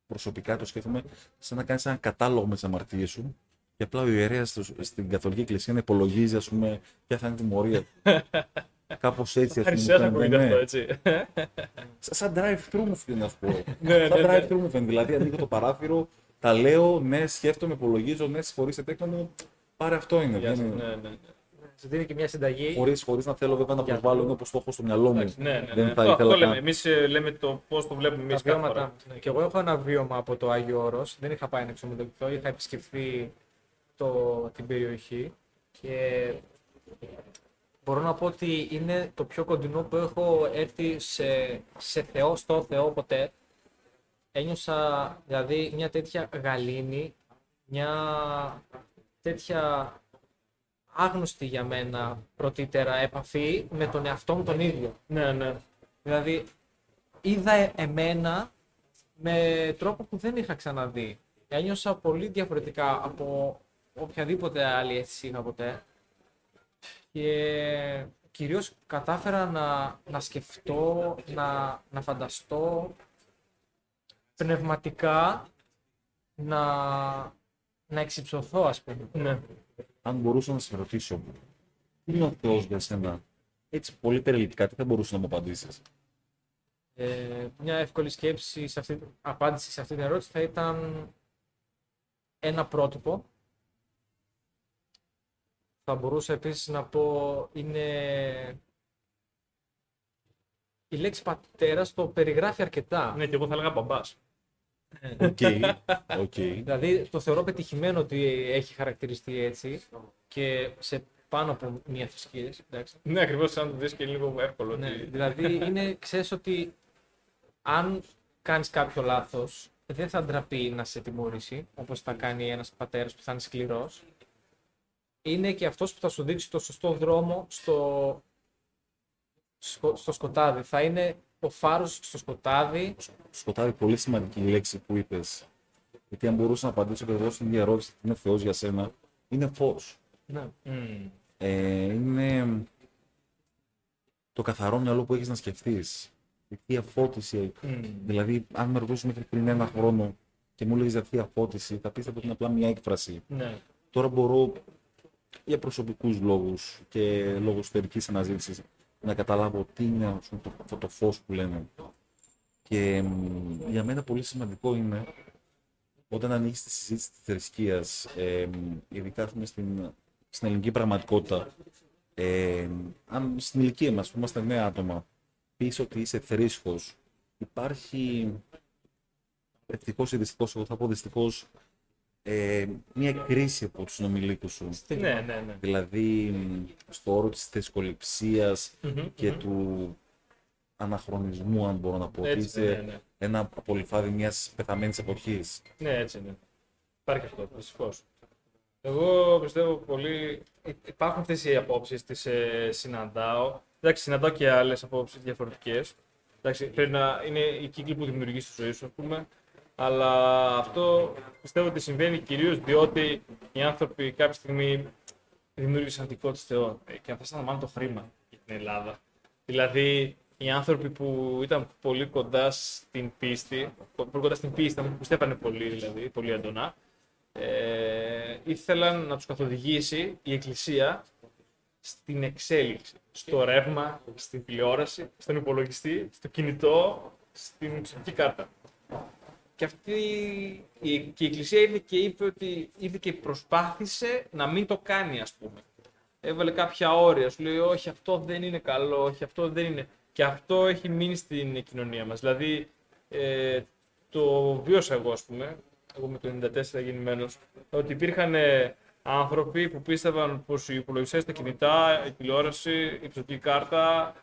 προσωπικά το σκέφτομαι σαν να κάνεις ένα κατάλογο με τις αμαρτίες σου και απλά ο ιερέας στο- στην Καθολική Εκκλησία να υπολογίζει ας πούμε ποια θα είναι η τιμωρία του. Κάπως έτσι ας πούμε. Αριστερά μου ακούγεται φαίνεται, αυτό, ναι. έτσι. Σαν- Σαν drive-thru μου φαίνεται να σου πω. Ναι, ναι, Σαν ναι. drive-thru μου φαίνεται. Δηλαδή ανοίγω το παράθυρο, τα λέω, ναι, σκέφτομαι, υπολογίζω, ναι, συγχωρήστε τέκνα μου. Πάρε αυτό είναι. Γεια σας, βγαίνει. Ναι, ναι, ναι. Σου δίνει και μια συνταγή. Χωρίς, χωρίς να θέλω βέβαια να Για προσβάλλω, το- είναι όπως το έχω στο μυαλό μου. Εντάξει, Ναι, ναι, Δεν ναι. θα Το- ήθελα Αυτό λέμε. καν. Εμείς λέμε το πώς το βλέπουμε εμείς τα κάθε βιώματα. φορά. Και εγώ έχω ένα βίωμα από το Άγιο Όρος. Δεν είχα πάει να εξομολογηθώ, είχα επισκεφθεί το, την περιοχή και μπορώ να πω ότι είναι το πιο κοντινό που έχω έρθει σε, σε Θεό, στο Θεό ποτέ. Ένιωσα δηλαδή μια τέτοια γαλήνη, μια τέτοια άγνωστη για μένα πρωτήτερα επαφή με τον εαυτό μου τον ίδιο. Ναι, ναι. Δηλαδή, είδα ε- εμένα με τρόπο που δεν είχα ξαναδεί. Ένιωσα πολύ διαφορετικά από οποιαδήποτε άλλη αίσθηση είχα ποτέ. Και κυρίως κατάφερα να, να σκεφτώ, να, να φανταστώ πνευματικά να, να εξυψωθώ, ας πούμε. ναι. Αν μπορούσα να σε ρωτήσω, τι είναι ο Θεός για σένα, έτσι πολύ περιληπτικά, τι θα μπορούσε να μου απαντήσεις; Ε, μια εύκολη σκέψη, σε αυτή, απάντηση σε αυτή την ερώτηση θα ήταν ένα πρότυπο. Θα μπορούσα επίσης να πω είναι... Η λέξη πατέρας το περιγράφει αρκετά. Ναι, και εγώ θα έλεγα μπαμπάς. Οκ, οκ. Δηλαδή το θεωρώ πετυχημένο ότι έχει χαρακτηριστεί έτσι και σε πάνω από μία θρησκεία. εντάξει. Ναι, ακριβώς σαν το δεις και είναι λίγο εύκολο. Ναι, ότι- δηλαδή είναι, ξέρεις ότι αν κάνεις κάποιο λάθος δεν θα ντραπεί να σε τιμωρήσει όπως θα κάνει ένας πατέρας που θα είναι σκληρός. Είναι και αυτός που θα σου δείξει το σωστό δρόμο στο, σκο- στο σκοτάδι. Θα είναι ο φάρος στο σκοτάδι. Σκοτάδι, πολύ σημαντική λέξη που είπες. Γιατί αν μπορούσα να απαντήσω και εγώ στην ίδια ερώτηση, τι είναι Θεός για σένα, είναι φως. Ναι. Μμμ. Ε, είναι το καθαρό μυαλό που έχεις να σκεφτείς. Η θεία φώτιση. Μμμ. Δηλαδή, αν με ρωτούσες μέχρι πριν ένα χρόνο και μου έλεγες για θεία φώτιση, θα πίστευα ότι είναι απλά μια έκφραση. Ναι. Τώρα μπορώ για προσωπικούς λόγους και λόγω εσωτερικής αναζήτησης να καταλάβω τι είναι ας πούμε, το, αυτό το φως που λένε. Και μ, για μένα πολύ σημαντικό είναι όταν ανοίξει τη συζήτηση της θρησκείας, ε, μ, ειδικά ας πούμε, στην, στην ελληνική πραγματικότητα, ε, αν στην ηλικία μας που είμαστε νέα άτομα, πεις ότι είσαι θρήσκος, υπάρχει ευτυχώς ή δυστυχώς, εγώ θα πω δυστυχώς, ε, μια κρίση από τους συνομιλίκους σου. Ναι, ναι, ναι. Δηλαδή, μ, στο όρο της θεσικοληψίας Μμμ, και μμμ. του αναχρονισμού, αν μπορώ να πω. ότι Έτσι, είσαι ναι, ναι. ένα απολυφάδι μιας πεθαμένης εποχής. Ναι, έτσι είναι. Υπάρχει αυτό, δυστυχώς. Εγώ πιστεύω πολύ. υ- Υπάρχουν αυτές οι απόψεις, τι ε, συναντάω. Εντάξει, συναντάω και άλλες απόψεις διαφορετικές. Εντάξει, πρέπει να είναι οι κύκλοι που δημιουργείς στη ζωή σου, ας πούμε. Αλλά αυτό πιστεύω ότι συμβαίνει κυρίως διότι οι άνθρωποι κάποια στιγμή δημιούργησαν δικό τους Θεό. Ε, Και αυτά να μάθουν το χρήμα για την Ελλάδα. Δηλαδή, οι άνθρωποι που ήταν πολύ κοντά στην πίστη, πολύ κοντά στην πίστη, που πιστεύανε πολύ, δηλαδή, πολύ έντονα, ε, ήθελαν να τους καθοδηγήσει η Εκκλησία στην εξέλιξη, στο ρεύμα, στην τηλεόραση, στον υπολογιστή, στο κινητό, στην ψηφική κάρτα. Και αυτή η, και η Εκκλησία ήρθε και είπε ότι ήρθε και προσπάθησε να μην το κάνει, ας πούμε. Έβαλε κάποια όρια, σου λέει όχι αυτό δεν είναι καλό, όχι αυτό δεν είναι. Και αυτό έχει μείνει στην κοινωνία μας. Δηλαδή, ε, το βίωσα εγώ, ας πούμε, εγώ με το 94 γεννημένος, ότι υπήρχαν ε, άνθρωποι που πίστευαν πως οι υπολογιστές, τα κινητά, η τηλεόραση, η ψηφική κάρτα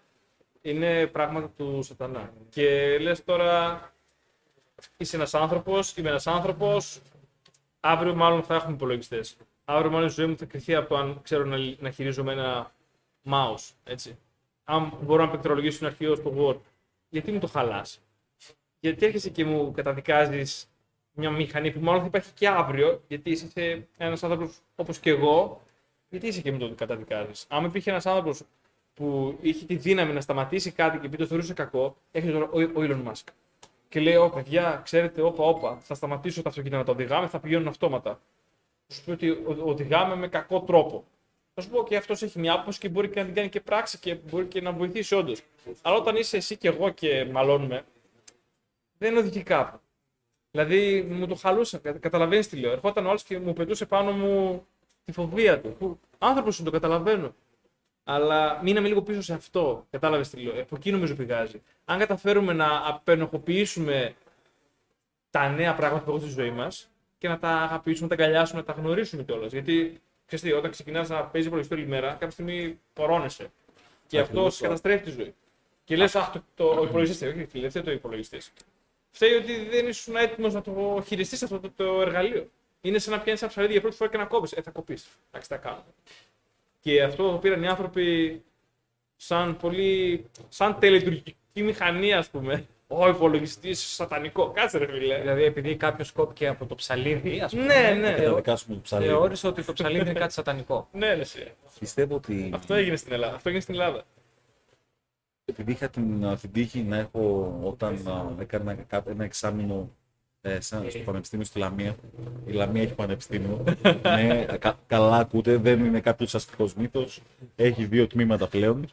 είναι πράγματα του σατανά. Και λες τώρα, είσαι ένας άνθρωπος, είμαι ένας άνθρωπος, αύριο μάλλον θα έχουμε υπολογιστές. Αύριο μάλλον η ζωή μου θα κρυθεί από το αν ξέρω να, να χειρίζομαι ένα mouse. Έτσι. Αν μπορώ να πληκτρολογήσω ένα αρχείο στο Word, γιατί μου το χαλάς; Γιατί έρχεσαι και μου καταδικάζεις μια μηχανή που μάλλον θα υπάρχει και αύριο, γιατί είσαι ένας άνθρωπος όπως και εγώ, γιατί είσαι και μου το καταδικάζεις; Αν υπήρχε ένας άνθρωπος που είχε τη δύναμη να σταματήσει κάτι και πει το θεωρούσε κακό, έρχεται τώρα ο, ο Elon Musk. Και λέει: Ω παιδιά, ξέρετε, όπα, όπα, θα σταματήσω τα αυτοκίνητα να τα οδηγάμε, θα πηγαίνουν αυτόματα. Θα σου πει ότι ο- οδηγάμε με κακό τρόπο. Θα σου πω και αυτός έχει μια άποψη και μπορεί και να την κάνει και πράξη και μπορεί και να βοηθήσει όντως. Αλλά όταν είσαι εσύ και εγώ και μαλώνουμε, δεν οδηγεί κάπου. Δηλαδή μου το χαλούσαν, καταλαβαίνεις τι λέω. Ερχόταν ο άλλος και μου πετούσε πάνω μου τη φοβία του. Που άνθρωπος σου το καταλαβαίνω. Αλλά μείναμε λίγο πίσω σε αυτό. Κατάλαβες τι λέω. Από εκεί νομίζω πηγάζει. Αν καταφέρουμε να απενοχοποιήσουμε τα νέα πράγματα που έχουμε στη ζωή μας και να τα αγαπήσουμε, να τα αγκαλιάσουμε, να τα γνωρίσουμε κιόλας. Γιατί ξέρεις τι, όταν ξεκινάς να παίζεις υπολογιστή όλη μέρα, κάποια στιγμή πορώνεσαι. Και αυτό Ακριβώς. σε καταστρέφει τη ζωή. Και λες, Αχ, το, το, ο υπολογιστής, όχι φίλε, δεν το υπολογιστής. Φταίει ότι δεν ήσουν έτοιμος να το χειριστείς αυτό το, το εργαλείο. Είναι σαν να πιάνεις ένα ψαρίδι για πρώτη φορά και να κόβεις. Ε, θα κοπείς. Εντάξει, τα κάνω. Και αυτό το πήραν οι άνθρωποι σαν πολύ. σαν τελετουργική μηχανή, ας πούμε. Ο υπολογιστής σατανικό. Κάτσε, ρε φίλε. Δηλαδή, επειδή κάποιος κόπηκε από το ψαλίδι, ας πούμε. Ναι, ναι. Θα καταδικάσουμε το ψαλίδι. Θεώρησε ότι το ψαλίδι είναι κάτι σατανικό. Ναι, ναι, εσύ. Πιστεύω ότι Αυτό έγινε στην Ελλάδα. Αυτό έγινε στην Ελλάδα. επειδή είχα την, την τύχη να έχω όταν α, έκανα κα- ένα εξάμεινο ε, σαν- στο Πανεπιστήμιο στη Λαμία. Η Λαμία έχει πανεπιστήμιο. ναι, κα- καλά ακούτε, δεν είναι κάποιος αστικός μύθος. Έχει δύο τμήματα πλέον.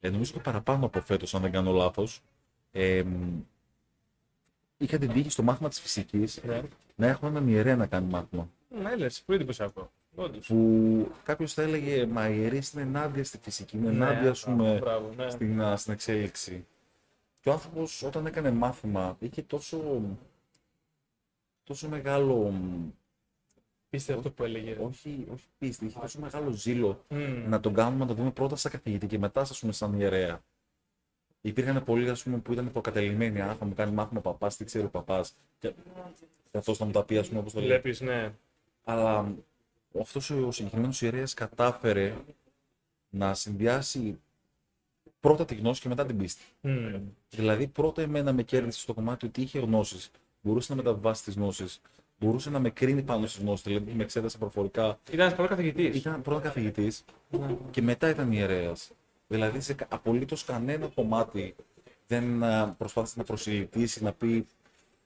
Ε, νομίζω και παραπάνω από φέτος, αν δεν κάνω λάθος. Ε, μ, είχα την τύχη στο μάθημα της φυσικής Ναι. να έχω έναν ιερέα να κάνει μάθημα. Ναι, λες, πολύ εντυπωσιακό. Όντως. Που κάποιος θα έλεγε Μα οι ιερείς είναι ενάντια στη φυσική, είναι Ναι, ενάντια, ας πούμε, Μπράβο, ναι. στην, α, στην εξέλιξη. Και ο άνθρωπος όταν έκανε μάθημα είχε τόσο, τόσο μεγάλο. μ, Πίστευε αυτό που έλεγε. ρε. Όχι, όχι πίστη, είχε τόσο μεγάλο ζήλο Μμμ. να τον κάνουμε να το δούμε πρώτα σαν καθηγητή και μετά ας πούμε, σαν ιερέα. Υπήρχαν πολλοί ας πούμε, που ήταν προκατελημένοι. Α, θα μου κάνει μάθημα ο παπάς, τι ξέρει ο παπάς. Και αυτός θα μου τα πει, ας πούμε, όπως το λέει. Βλέπεις, ναι. Αλλά αυτός ο συγκεκριμένος ιερέας κατάφερε να συνδυάσει πρώτα τη γνώση και μετά την πίστη. Μμμ. Δηλαδή, πρώτα εμένα με κέρδισε στο κομμάτι ότι είχε γνώσεις. Μπορούσε να μεταβάσει τις γνώσεις. Μπορούσε να με κρίνει πάνω στις γνώσεις. Δηλαδή, με εξέτασε προφορικά. Ήταν ένας καλό καθηγητής. Ήταν πρώτα καθηγητής και μετά ήταν ιερέας. Δηλαδή, σε απολύτως κανένα κομμάτι δεν α, προσπάθησε να προσιλητήσει, να πει.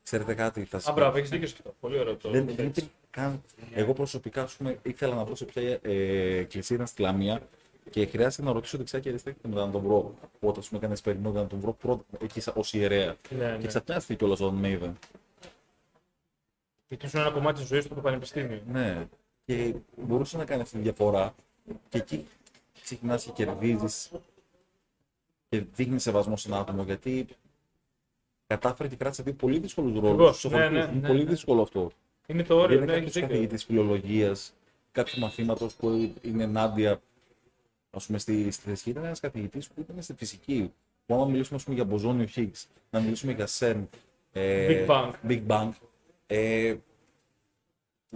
Ξέρετε κάτι, θα Α, σα μπράβο, έχεις δίκιο σε αυτό. Πολύ ωραίο το. δεν, δεν υπήρχε καν. Εγώ προσωπικά ας πούμε, ήθελα να βρω σε ποια ε, εκκλησία ήταν στη Λαμία και χρειάστηκε να ρωτήσω δεξιά και αριστερά και μετά να τον βρω. Όταν σου έκανε περινό να τον βρω πρώτα εκεί ως ιερέα. Ναι, ναι. Και ξαφνιάστηκε κιόλας όταν με είδε. Γιατί ήσουν ένα κομμάτι της ζωής του το πανεπιστήμιο. Ναι. Και μπορούσε να κάνει αυτή τη διαφορά. Και εκεί ξεκινάς και κερδίζεις και δείχνεις σεβασμό σε ένα άτομο γιατί κατάφερε και κράτησε δύο πολύ δύσκολους ρόλους. Ακριβώς, ναι, ναι, είναι ναι, πολύ ναι. δύσκολο αυτό. Είναι το όριο, είναι ναι, κάποιος έχεις δίκιο. καθηγητής φιλολογίας, κάποιου μαθήματος που είναι ενάντια, ας πούμε, στη, στη θρησκεία. Ήταν ένας καθηγητής που ήταν στη φυσική. Που άμα μιλήσουμε ας πούμε, για μποζόνιο Higgs, να μιλήσουμε για CERN, ε, Big Bang. Big Bang ε,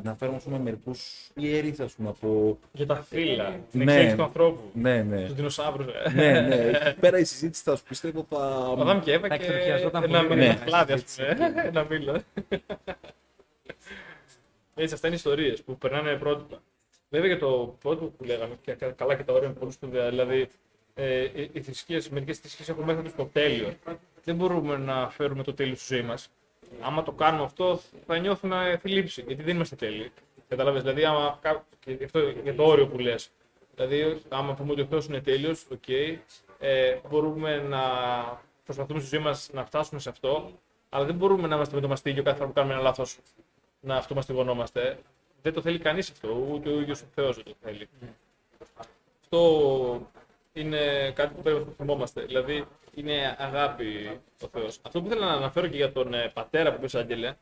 να φέρουμε ας πούμε, μερικούς ιερείς ας πούμε, από. Για τα φύλλα, την Ναι. εξέλιξη του ανθρώπου. Ναι, ναι. Τους δεινοσαύρους. ναι, ναι. Εκεί πέρα η συζήτηση θα σου πιστεύω θα. Ο Αδάμ και Εύα Θα και εκδοχιαζόταν ένα πολύ μήλο. ωραία Ένα χλάδι, ας συζήτηση. πούμε. Ένα μήλο. Έτσι, αυτά είναι ιστορίες που περνάνε πρότυπα. Βέβαια για το πρότυπο που λέγαμε, και κα- καλά και τα όρια είναι πολύ σπουδαία. Δηλαδή, ε, οι- οι θρησκείες, μερικές θρησκείες έχουν μέσα του το τέλειο. Δεν μπορούμε να φέρουμε το τέλειο στη ζωή μας. Άμα το κάνουμε αυτό, θα νιώθουμε θλίψη, γιατί δεν είμαστε τέλειοι. Κατάλαβες, δηλαδή, άμα, κά- και γι' αυτό για το όριο που λες. Δηλαδή, άμα πούμε ότι ο Θεός είναι τέλειος, οκ, ε, μπορούμε να προσπαθούμε στη ζωή μας να φτάσουμε σε αυτό, αλλά δεν μπορούμε να είμαστε με το μαστίγιο κάθε φορά που κάνουμε ένα λάθος να αυτομαστιγωνόμαστε. Δεν το θέλει κανείς αυτό, ούτε ο ίδιος ο Θεός δεν το θέλει. Αυτό είναι κάτι που πρέπει να το θυμόμαστε. Δηλαδή, είναι αγάπη ο Θεός. Αυτό που ήθελα να αναφέρω και για τον ε, πατέρα που είπε, Άγγελε,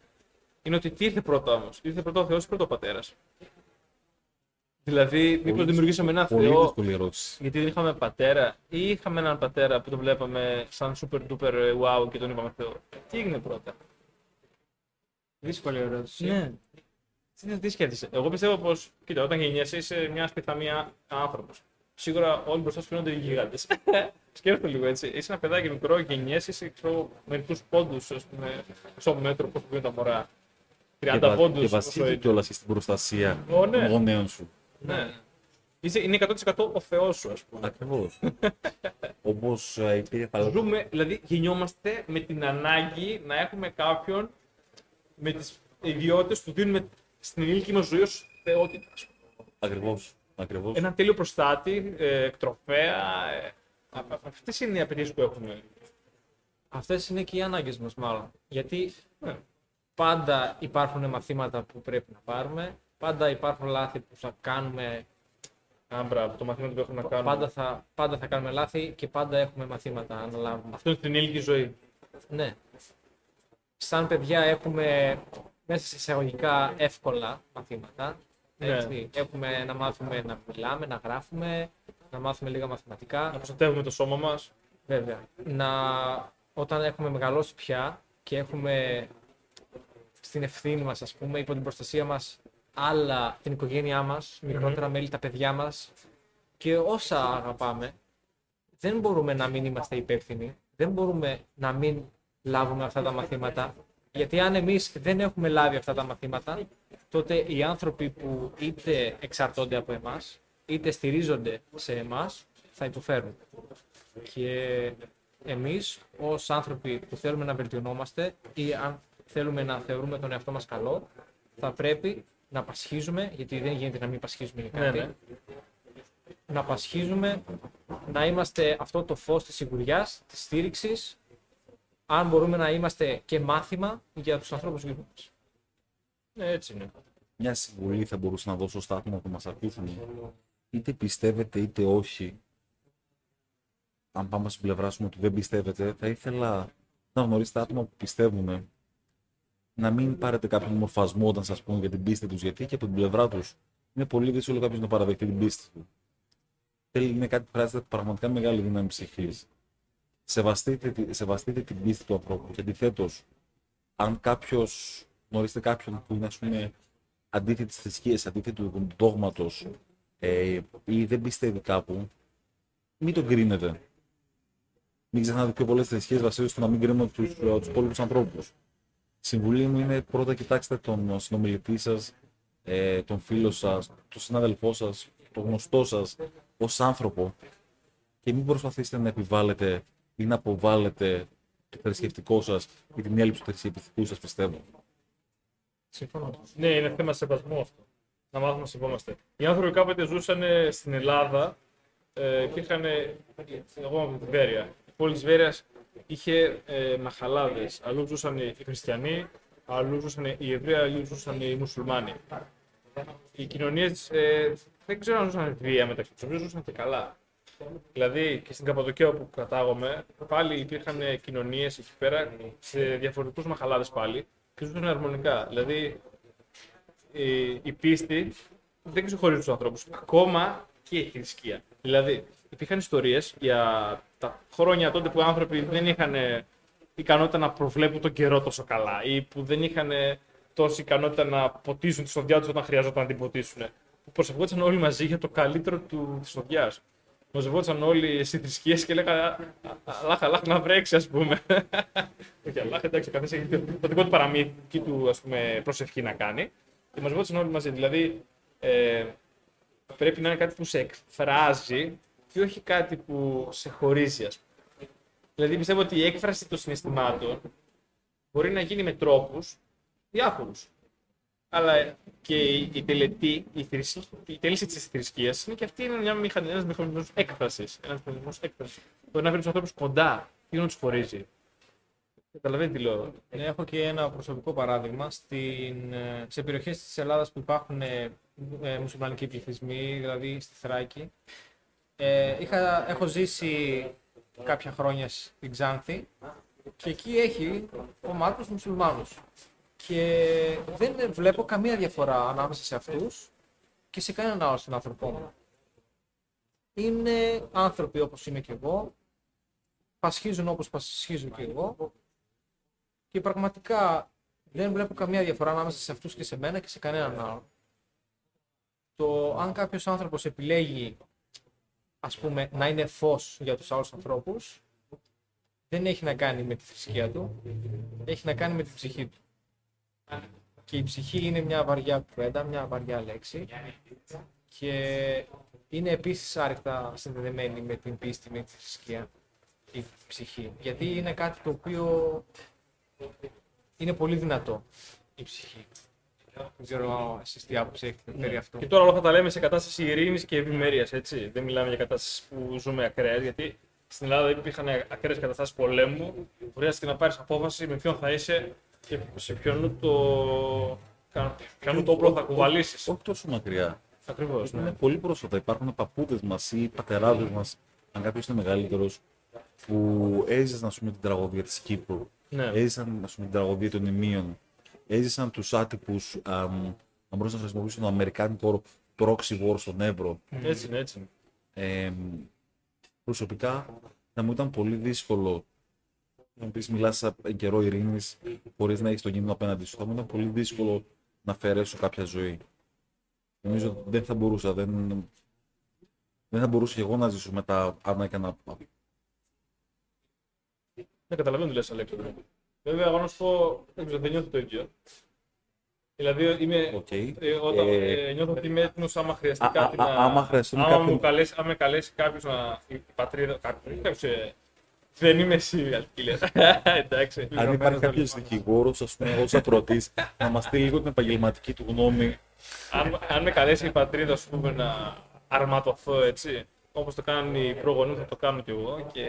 είναι ότι τι ήρθε πρώτα όμως. Ήρθε πρώτα ο Θεός ή πρώτα ο πατέρας; Δηλαδή, μήπως δημιουργήσαμε ένα Πολύ Θεό δύσκολη ερώτηση. γιατί δεν είχαμε πατέρα ή είχαμε έναν πατέρα που τον βλέπαμε σαν super duper ε, wow και τον είπαμε Θεό; Τι έγινε πρώτα; Δύσκολη ερώτηση. Ναι. Τι, τι σκέφτεσαι. Εγώ πιστεύω πως, κοίτα, όταν γεννιέσαι είσαι μια σπιθαμία άνθρωπος. Σίγουρα όλοι μπροστά σου φαίνονται γιγάντες. Σκέφτομαι λίγο έτσι. Είσαι ένα παιδάκι μικρό, γεννιέσαι, είσαι μερικούς πόντους, ας πούμε, στο μέτρο, πώς πηγαίνουν τα μωρά. 30 Και, βα- πόντους. και βασίζεται κιόλας στην προστασία Ω, ναι. των γονέων σου. Ναι. Είσαι, είναι 100% ο Θεός σου, ας πούμε. Ακριβώς. Όπως υπήρχε παλαιότερα. Ζούμε, δηλαδή γεννιόμαστε με την ανάγκη να έχουμε κάποιον με τις ιδιότητες που δίνουμε στην ενήλικη μας ζωή ως θεότητα. ας πούμε. Ακριβώς. Ακριβώς. Έναν τέλειο προστάτη, ε, εκτροφέα. Ε, α- α- αυτές είναι οι απαιτήσεις που έχουμε. Αυτές είναι και οι ανάγκες μας, μάλλον. Γιατί Ναι. πάντα υπάρχουν μαθήματα που πρέπει να πάρουμε, πάντα υπάρχουν λάθη που θα κάνουμε, Α, μπράβο, το μαθήμα που έχουμε να κάνουμε. πάντα θα, πάντα θα κάνουμε λάθη και πάντα έχουμε μαθήματα να αναλάβουμε. Αυτό είναι στην ενήλικη ζωή. Ναι. Σαν παιδιά έχουμε μέσα σε εισαγωγικά εύκολα μαθήματα. Ναι. Έτσι. Έχουμε να μάθουμε να μιλάμε, να γράφουμε, να μάθουμε λίγα Να μαθηματικά. προστατεύουμε το σώμα μας. Βέβαια. Να, όταν έχουμε μεγαλώσει πια και έχουμε στην ευθύνη μας, ας πούμε, υπό την προστασία μας άλλα, την οικογένειά μας, μικρότερα μέλη, τα παιδιά μας και όσα αγαπάμε, δεν μπορούμε να μην είμαστε υπεύθυνοι, δεν μπορούμε να μην λάβουμε αυτά τα μαθήματα, γιατί αν εμείς δεν έχουμε λάβει αυτά τα μαθήματα, τότε οι άνθρωποι που είτε εξαρτώνται από εμάς, είτε στηρίζονται σε εμάς, θα υποφέρουν. Και εμείς ως άνθρωποι που θέλουμε να βελτιωνόμαστε ή αν θέλουμε να θεωρούμε τον εαυτό μας καλό, θα πρέπει να πασχίζουμε, γιατί δεν γίνεται να μην πασχίζουμε για Ναι, κάτι, ναι. να πασχίζουμε, να είμαστε αυτό το φως της σιγουριάς, της στήριξης, αν μπορούμε να είμαστε και μάθημα για τους ανθρώπους γύρω μας. Ναι, έτσι είναι. Μια συμβουλή θα μπορούσα να δώσω στα άτομα που μας ακούσουν. Είτε πιστεύετε είτε όχι. Αν πάμε στην πλευρά σου ότι δεν πιστεύετε, θα ήθελα να γνωρίσετε άτομα που πιστεύουν να μην πάρετε κάποιον μορφασμό όταν σας πούν για την πίστη τους. Γιατί και από την πλευρά τους είναι πολύ δύσκολο κάποιος να παραδεχτεί την πίστη του. Θέλει, είναι κάτι που χρειάζεται πραγματικά μεγάλη δύναμη ψυχής. Σεβαστείτε, τη- σεβαστείτε την πίστη του ανθρώπου. Και αντιθέτως, αν κάποιος γνωρίζετε κάποιον που είναι ας πούμε αντίθετης στι θρησκείε, αντίθετη του δόγματο ε, ή δεν πιστεύει κάπου, μην τον κρίνετε. Μην ξεχνάτε ότι πιο πολλές θρησκείες βασίζονται στο να μην κρίνουμε τους τους υπόλοιπους ανθρώπους. Συμβουλή μου είναι πρώτα κοιτάξτε τον συνομιλητή σας, ε, τον φίλο σας, τον συνάδελφό σας, τον γνωστό σας ως άνθρωπο και μην προσπαθήσετε να επιβάλλετε ή να αποβάλλετε το θρησκευτικό σας ή την έλλειψη του θρησκευτικού σας πιστεύω. Συμφωνώ. Ναι, είναι θέμα σεβασμού αυτό. Να μάθουμε να σεβόμαστε. Οι άνθρωποι κάποτε ζούσαν ε, στην Ελλάδα. Ε, υπήρχαν. ε, Εγώ από τη Βέρεια. Η πόλη της Βέρειας είχε ε, μαχαλάδες. Αλλού ζούσαν οι χριστιανοί, αλλού ζούσαν οι Εβραίοι, αλλού ζούσαν οι Μουσουλμάνοι. Οι κοινωνίες ε, δεν ξέρω αν ζούσαν βία μεταξύ τους, νομίζω ζούσαν και καλά. Δηλαδή και στην Καπαδοκία όπου κατάγομαι, πάλι υπήρχαν κοινωνίες εκεί πέρα σε διαφορετικούς μαχαλάδες πάλι και ζούσαν αρμονικά. Δηλαδή η, η πίστη δεν ξεχωρίζει τους ανθρώπους. Ακόμα και η θρησκεία. Δηλαδή, υπήρχαν ιστορίες για τα χρόνια τότε που οι άνθρωποι δεν είχαν ικανότητα να προβλέπουν τον καιρό τόσο καλά ή που δεν είχαν τόση ικανότητα να ποτίσουν τη σοδιά τους όταν χρειαζόταν να την ποτίσουν. Που προσευχόταν όλοι μαζί για το καλύτερο του της σοδιάς. Μαζευόταν όλοι στι θρησκείες και λέγανε Αλάχ, αλάχ να βρέξει, ας πούμε. Όχι, αλάχ, εντάξει, καθένα έχει το δικό του παραμύθι του ας πούμε, προσευχή να κάνει. Και μαζευόταν όλοι μαζί. Δηλαδή, ε, πρέπει να είναι κάτι που σε εκφράζει και όχι κάτι που σε χωρίζει, ας πούμε. Δηλαδή, πιστεύω ότι η έκφραση των συναισθημάτων μπορεί να γίνει με τρόπους διάφορους. Αλλά και η, η τελετή, η, θρησκ... η τέληση της θρησκείας είναι και αυτή είναι μια μηχανή, ένας μηχανισμός έκφρασης. Ένας μηχανισμός έκφρασης. Μπορεί να φέρει τους ανθρώπους κοντά ή να τους χωρίζει. Καταλαβαίνετε τι λέω. Ναι, έχω και ένα προσωπικό παράδειγμα. Στην, ε, σε περιοχές της Ελλάδας που υπάρχουν ε, ε, μουσουλμανικοί πληθυσμοί, δηλαδή στη Θράκη, ε, είχα, έχω ζήσει κάποια χρόνια στην Ξάνθη και εκεί έχει ομάδες μουσουλμάνους και δεν βλέπω καμία διαφορά ανάμεσα σε αυτούς και σε κανέναν άλλο στον άνθρωπό μου. Είναι άνθρωποι όπως είμαι και εγώ, πασχίζουν όπως πασχίζω και εγώ και πραγματικά δεν βλέπω καμία διαφορά ανάμεσα σε αυτούς και σε μένα και σε κανέναν άλλο. Το αν κάποιος άνθρωπος επιλέγει ας πούμε να είναι φως για τους άλλους ανθρώπους δεν έχει να κάνει με τη θρησκεία του, έχει να κάνει με την ψυχή του. Και η ψυχή είναι μια βαριά κουβέντα, μια βαριά λέξη και είναι επίσης άρρηκτα συνδεδεμένη με την πίστη, με τη θρησκεία, η ψυχή. Γιατί είναι κάτι το οποίο είναι πολύ δυνατό, η ψυχή. Δεν ξέρω εσείς τι άποψη έχετε περί αυτού. Και τώρα όλα αυτά τα λέμε σε κατάσταση ειρήνης και ευημερίας, έτσι. Δεν μιλάμε για κατάσταση που ζούμε ακραίες, γιατί στην Ελλάδα υπήρχαν ακραίες καταστάσεις πολέμου. Χρειάστηκε να πάρεις απόφαση με ποιον θα είσαι και σε ποιον το, ποιον το όπλο θα κουβαλήσεις. Όχι τόσο μακριά. Ακριβώς. Είναι Ναι. πολύ πρόσφατα. Υπάρχουν παππούδες μας ή πατεράδες μας, αν κάποιος είναι μεγαλύτερος, που έζησαν ας πούμε, την τραγωδία της Κύπρου, Ναι. έζησαν ας πούμε, την τραγωδία των Ιμίων, έζησαν τους άτυπους, αν μπορούσαν να χρησιμοποιήσουν τον Αμερικάνικο όρο proxy war στον Εύρο. Έτσι είναι, έτσι είναι. Ε, προσωπικά θα μου ήταν πολύ δύσκολο να μου πεις μιλάς σε καιρό ειρήνης χωρίς να έχεις τον κίνδυνο απέναντι σου. Θα μου ήταν πολύ δύσκολο να αφαιρέσω κάποια ζωή. Νομίζω ότι δεν θα μπορούσα. Δεν, δεν θα μπορούσα και εγώ να ζήσω μετά αν έκανα. Ναι, καταλαβαίνω τι λες, Αλέξανδρο. Βέβαια, εγώ να σου πω, δεν ξέρω, δεν νιώθω το ίδιο. Δηλαδή, είμαι, Οκ. ε, όταν, Ε, ε, νιώθω ότι είμαι έτοιμος άμα χρειαστεί Α, κάτι α, να... άμα χρειαστούμε άμα κάποιον- μου καλέσει, άμα με καλέσει κάποιος να... η πατρίδα... Κάποιος, κάποιος, ε, δεν είμαι serial killer. Εντάξει. Αν υπάρχει κάποιος δικηγόρος, ας πούμε, ως ακροατής, να μας στείλει λίγο την επαγγελματική του γνώμη. αν, αν με καλέσει η πατρίδα, ας πούμε, να αρματωθώ, έτσι, όπως το κάνουν οι προγονείς, θα το κάνω κι εγώ. Και...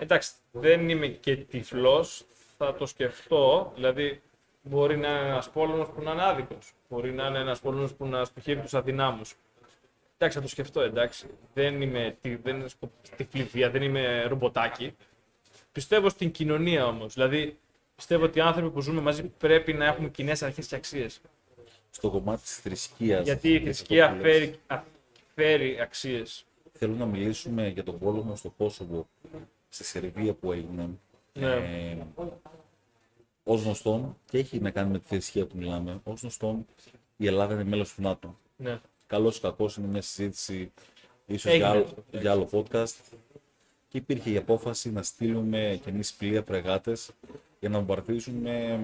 Εντάξει, δεν είμαι και τυφλός, θα το σκεφτώ, δηλαδή μπορεί να είναι ένας πόλεμος που να είναι άδικος, μπορεί να είναι ένας πόλεμος που να στοχεύει τους αδυνάμους. Εντάξει, θα το σκεφτώ, εντάξει. Δεν είμαι, τι- δεν είναι σκο- τυφλή βία, δεν είμαι ρομποτάκι. Πιστεύω στην κοινωνία όμως, δηλαδή πιστεύω ότι οι άνθρωποι που ζούμε μαζί πρέπει να έχουν κοινές αρχές και αξίες. Στο κομμάτι της θρησκείας. Γιατί η θρησκεία φέρει, α, φέρει αξίες. Θέλω να μιλήσουμε για τον πόλεμο στο Κόσοβο, στη Σερβία που έγινε. Ναι. Ε, Ω γνωστόν, και έχει να κάνει με τη θρησκεία που μιλάμε, ως γνωστόν η Ελλάδα είναι μέλος του ΝΑΤΟ. Ναι. Καλό ή κακό είναι μια συζήτηση, ίσως Έγινε για, άλλο- αυτό. για άλλο podcast. Και υπήρχε η απόφαση να στείλουμε κι εμείς πλοία φρεγάτες για να βομβαρδίσουμε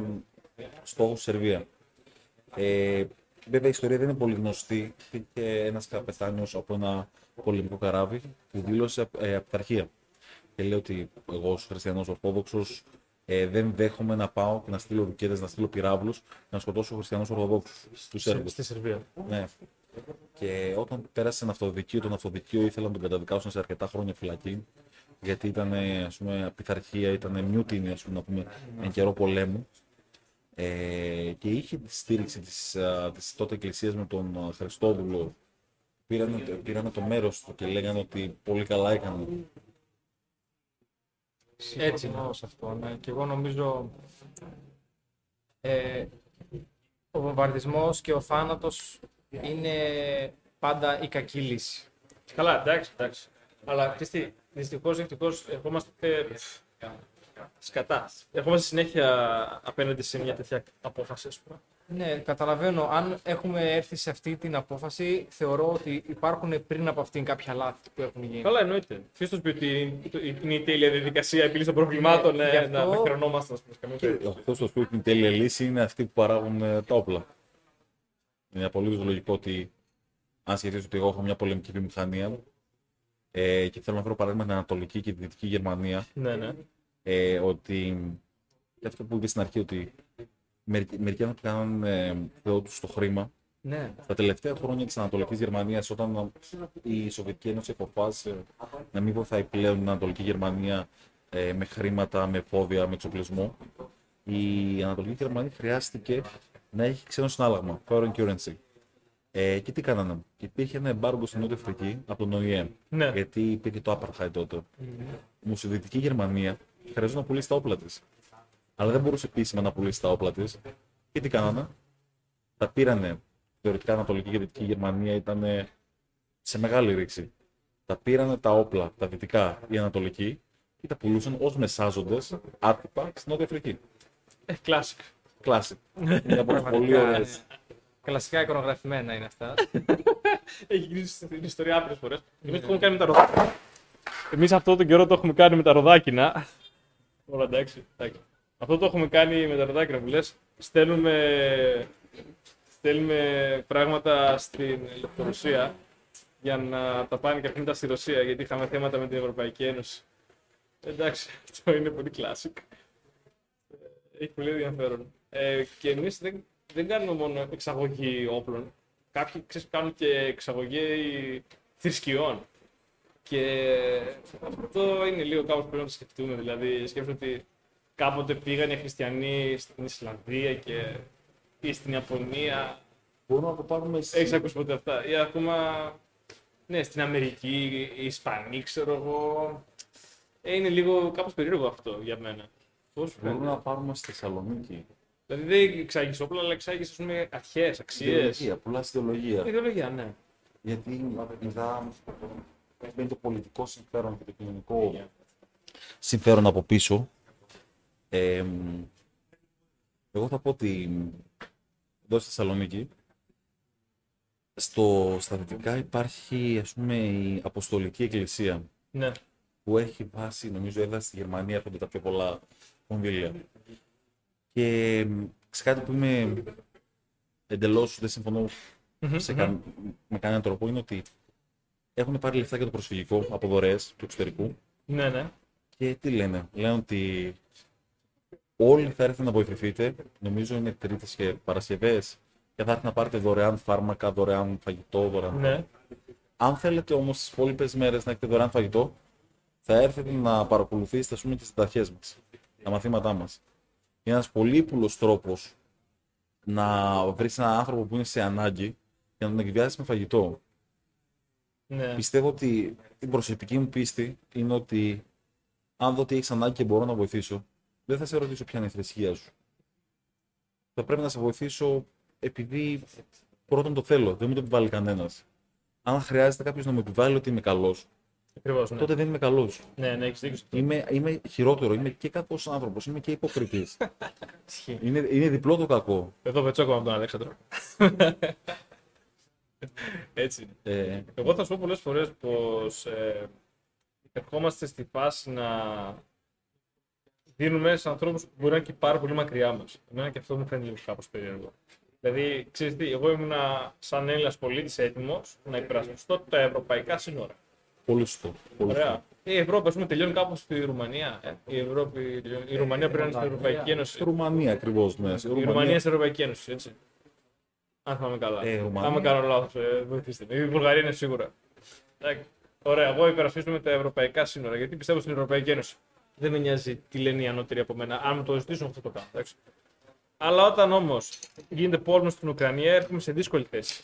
στόχου στη Σερβία. Ε, βέβαια η ιστορία δεν είναι πολύ γνωστή. Υπήρχε ένας καπετάνιος από ένα πολεμικό καράβι που δήλωσε ε, απειθαρχία. Και λέει ότι εγώ, ως χριστιανός Ορθόδοξος, ε, δεν δέχομαι να πάω και να στείλω ρουκέτες, να στείλω πυράβλους και να σκοτώσω χριστιανούς Ορθοδόξου του Σέρβους. Στη Σερβία. Ναι. Και όταν πέρασε ένα αυτοδικείο, τον αυτοδικείο ήθελαν να τον καταδικάσουν σε αρκετά χρόνια φυλακή. Γιατί ήταν ας πούμε, πειθαρχία, ήταν μιούτινη, ας πούμε, να πούμε, εν καιρό πολέμου. Ε, και είχε τη στήριξη της, α, της τότε εκκλησίας με τον α, Χριστόδουλο. Πήραν, πήραν το μέρος του και λέγανε ότι πολύ καλά έκανε. Έτσι είναι σε αυτό. Ναι. Και εγώ νομίζω ε, ο, βομβαρδισμός και ο θάνατος είναι πάντα η κακή λύση. Καλά, εντάξει, εντάξει. Αλλά ξέρεις τι, δυστυχώς, ευτυχώς, ερχόμαστε σκατά. Ερχόμαστε συνέχεια απέναντι σε μια τέτοια απόφαση, ας πούμε. Ναι, καταλαβαίνω. Αν έχουμε έρθει σε αυτή την απόφαση, θεωρώ ότι υπάρχουν πριν από αυτήν κάποια λάθη που έχουν γίνει. Καλά, εννοείται. Ποιο το πει ότι είναι η τέλεια διαδικασία επίλυσης των προβλημάτων, Ναι, ε, γι' αυτό- να με χρονόμαστε, ας πούμε. καμία περίπτωση. Αυτό που σου πει την τέλεια λύση είναι αυτοί που παράγουν ε, τα όπλα. Είναι απολύτω λογικό ότι αν σκεφτείς ότι εγώ έχω μια πολεμική βιομηχανία ε, και θέλω να φέρω παράδειγμα την Ανατολική και τη Δυτική Γερμανία, Ναι, ναι. ε, ότι και αυτό που είπε στην αρχή, ότι μερικοί, μερικοί άνθρωποι κάνουν ε, θεό τους στο χρήμα. ναι. Τα τελευταία χρόνια της Ανατολικής Γερμανίας, όταν η Σοβιετική Ένωση αποφάσισε να μην βοηθάει πλέον την Ανατολική Γερμανία ε, με χρήματα, με φόδια, με εξοπλισμό, η Ανατολική Γερμανία χρειάστηκε να έχει ξένο συνάλλαγμα, foreign currency. Ε, και τι κάνανε; Υπήρχε ένα εμπάργκο στην Νότια Αφρική από τον ΟΗΕ. Ναι. Γιατί υπήρχε το Apartheid τότε. Όμω η Δυτική Γερμανία χρειαζόταν να πουλήσει τα όπλα της. Αλλά δεν μπορούσε επίσημα να πουλήσει τα όπλα της. Και τι κάνανε; Τα πήρανε. Θεωρητικά Ανατολική και Δυτική Γερμανία ήταν σε μεγάλη ρήξη. Τα πήρανε τα όπλα, τα δυτικά ή ανατολική, και τα πουλούσαν ως μεσάζοντες άτυπα στην Νότια Αφρική. Ε, classic. Κλάση. Μια από τι πολύ ωραίε. Κλασικά εικονογραφημένα είναι αυτά. Έχει γίνει στην ιστορία άπειρες φορές. Εμείς το έχουμε κάνει με τα ροδάκινα. Εμείς αυτό τον καιρό το έχουμε κάνει με τα ροδάκινα. Όλα εντάξει. εντάξει. Αυτό το έχουμε κάνει με τα ροδάκινα που λες. Στέλνουμε, στέλνουμε πράγματα στην Ρωσία για να τα πάνε και αυτοί μετά στη Ρωσία γιατί είχαμε θέματα με την Ευρωπαϊκή Ένωση. Εντάξει, αυτό είναι πολύ classic. Έχει πολύ ενδιαφέρον. Ε, και εμείς δεν, δεν κάνουμε μόνο εξαγωγή όπλων. Κάποιοι ξέρεις, κάνουν και εξαγωγή θρησκειών. Και αυτό είναι λίγο κάπως πρέπει να το σκεφτούμε. Δηλαδή, σκέφτομαι ότι κάποτε πήγαν οι χριστιανοί στην Ισλανδία και ή στην Ιαπωνία. Μπορούμε να το πάρουμε Έχεις ακούσει ποτέ αυτά; Ή ακόμα ναι, στην Αμερική, οι Ισπανοί, ξέρω εγώ. Ε, είναι λίγο κάπως περίεργο αυτό για μένα. Πώς σου Μπορούμε φαίνεται. να πάρουμε στη Θεσσαλονίκη. Δηλαδή δεν εξάγεις όπλα, αλλά εξάγεις ας πούμε αρχές, αξίες. Ιδεολογία, πουλά ιδεολογία. Ιδεολογία, ναι. Γιατί μετά μπαίνει το πολιτικό συμφέρον και το κοινωνικό συμφέρον από πίσω. Ε, εγώ θα πω ότι εδώ στη Θεσσαλονίκη στο, στα δυτικά υπάρχει ας πούμε η Αποστολική Εκκλησία Ναι. που έχει βάση, νομίζω έδρα στη Γερμανία έρχονται τα πιο πολλά κονδύλια. Και μ, σε κάτι που είμαι εντελώς δεν συμφωνώ σε κα... με κανέναν τρόπο είναι ότι έχουν πάρει λεφτά για το προσφυγικό από δωρεές του εξωτερικού Ναι, ναι. και τι λένε. Λένε ότι όλοι θα έρθουν να βοηθηθείτε. Νομίζω είναι Τρίτες και Παρασκευές και θα έρθουν να πάρετε δωρεάν φάρμακα, δωρεάν φαγητό, δωρεάν. ναι. Αν θέλετε όμως τις υπόλοιπες μέρες να έχετε δωρεάν φαγητό, θα έρθετε να παρακολουθήσετε, ας πούμε, τις συνταχές μας, τα μαθήματά μας. Είναι ένας πολύπουλο τρόπος να βρεις έναν άνθρωπο που είναι σε ανάγκη και να τον εκβιάσει με φαγητό. ναι. Πιστεύω ότι η προσωπική μου πίστη είναι ότι αν δω ότι έχεις ανάγκη και μπορώ να βοηθήσω, δεν θα σε ρωτήσω ποια είναι η θρησκεία σου. Θα πρέπει να σε βοηθήσω επειδή πρώτον το θέλω, δεν μου το επιβάλλει κανένας. Αν χρειάζεται κάποιος να μου επιβάλλει ότι είμαι καλός, Ακριβώς. Ναι. τότε δεν είμαι καλός. ναι, ναι, έχεις δίκιο. σε αυτό. Είμαι, είμαι χειρότερο, είμαι και κακός άνθρωπος, είμαι και υποκριτής. Ισχύει. είναι, είναι διπλό το κακό. Εδώ πετσόκομαι από τον Αλέξανδρο. Έτσι είναι. Ε, Εγώ θα σου πω πολλές φορές πως ε, ερχόμαστε στη φάση να δίνουμε σε ανθρώπους που μπορεί να είναι και πάρα πολύ μακριά μας. Εμένα και αυτό μου φαίνεται λίγο κάπως περίεργο. Δηλαδή, ξέρεις τι, εγώ ήμουν σαν Έλληνας πολίτης έτοιμος να υπερασπιστώ τα ευρωπαϊκά σύνορα. πολύ σωστό. Πολύ σωστό. Ωραία. Η Ευρώπη, ας πούμε, τελειώνει κάπου στη Ρουμανία. Ε; Η, Ευρώπη, η Ρουμανία πρέπει να είναι στην Ευρωπαϊκή Ένωση. Ρουμανία ακριβώς. Ναι. Η Ρουμανία στην Ευρωπαϊκή Ένωση, έτσι. Αν θυμάμαι καλά. Ε, Ρουμανία. Αν με κάνω λάθος, ε, βοηθήστε με. Η Βουλγαρία είναι σίγουρα. Εντάξει. Ωραία, εγώ υπερασπίζομαι τα ευρωπαϊκά σύνορα γιατί πιστεύω στην Ευρωπαϊκή Ένωση. Δεν με νοιάζει τι λένε οι ανώτεροι από μένα. Αν μου το ζητήσουν, αυτό το κάνω. Εντάξει. Αλλά όταν όμως γίνεται πόλεμο στην Ουκρανία, έρχομαι σε δύσκολη θέση.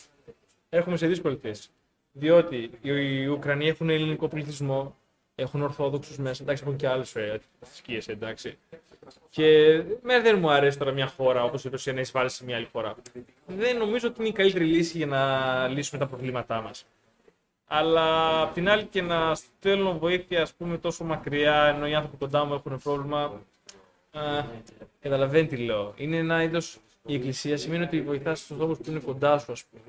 Έρχομαι σε δύσκολη θέση. Διότι οι, οι Ουκρανοί έχουν ελληνικό πληθυσμό, έχουν Ορθόδοξους μέσα, εντάξει, έχουν και άλλες θρησκείες, εντάξει. Και με δεν μου αρέσει τώρα μια χώρα όπως η Ρωσία να εισβάλλεις σε μια άλλη χώρα. Δεν νομίζω ότι είναι η καλύτερη λύση για να λύσουμε τα προβλήματά μας. Αλλά απ' την άλλη και να στέλνω βοήθεια ας πούμε, τόσο μακριά ενώ οι άνθρωποι κοντά μου έχουν πρόβλημα. Α, καταλαβαίνει τι λέω. Είναι ένα είδος. Η εκκλησία σημαίνει ότι βοηθάς τους ανθρώπους που είναι κοντά σου, ας πούμε.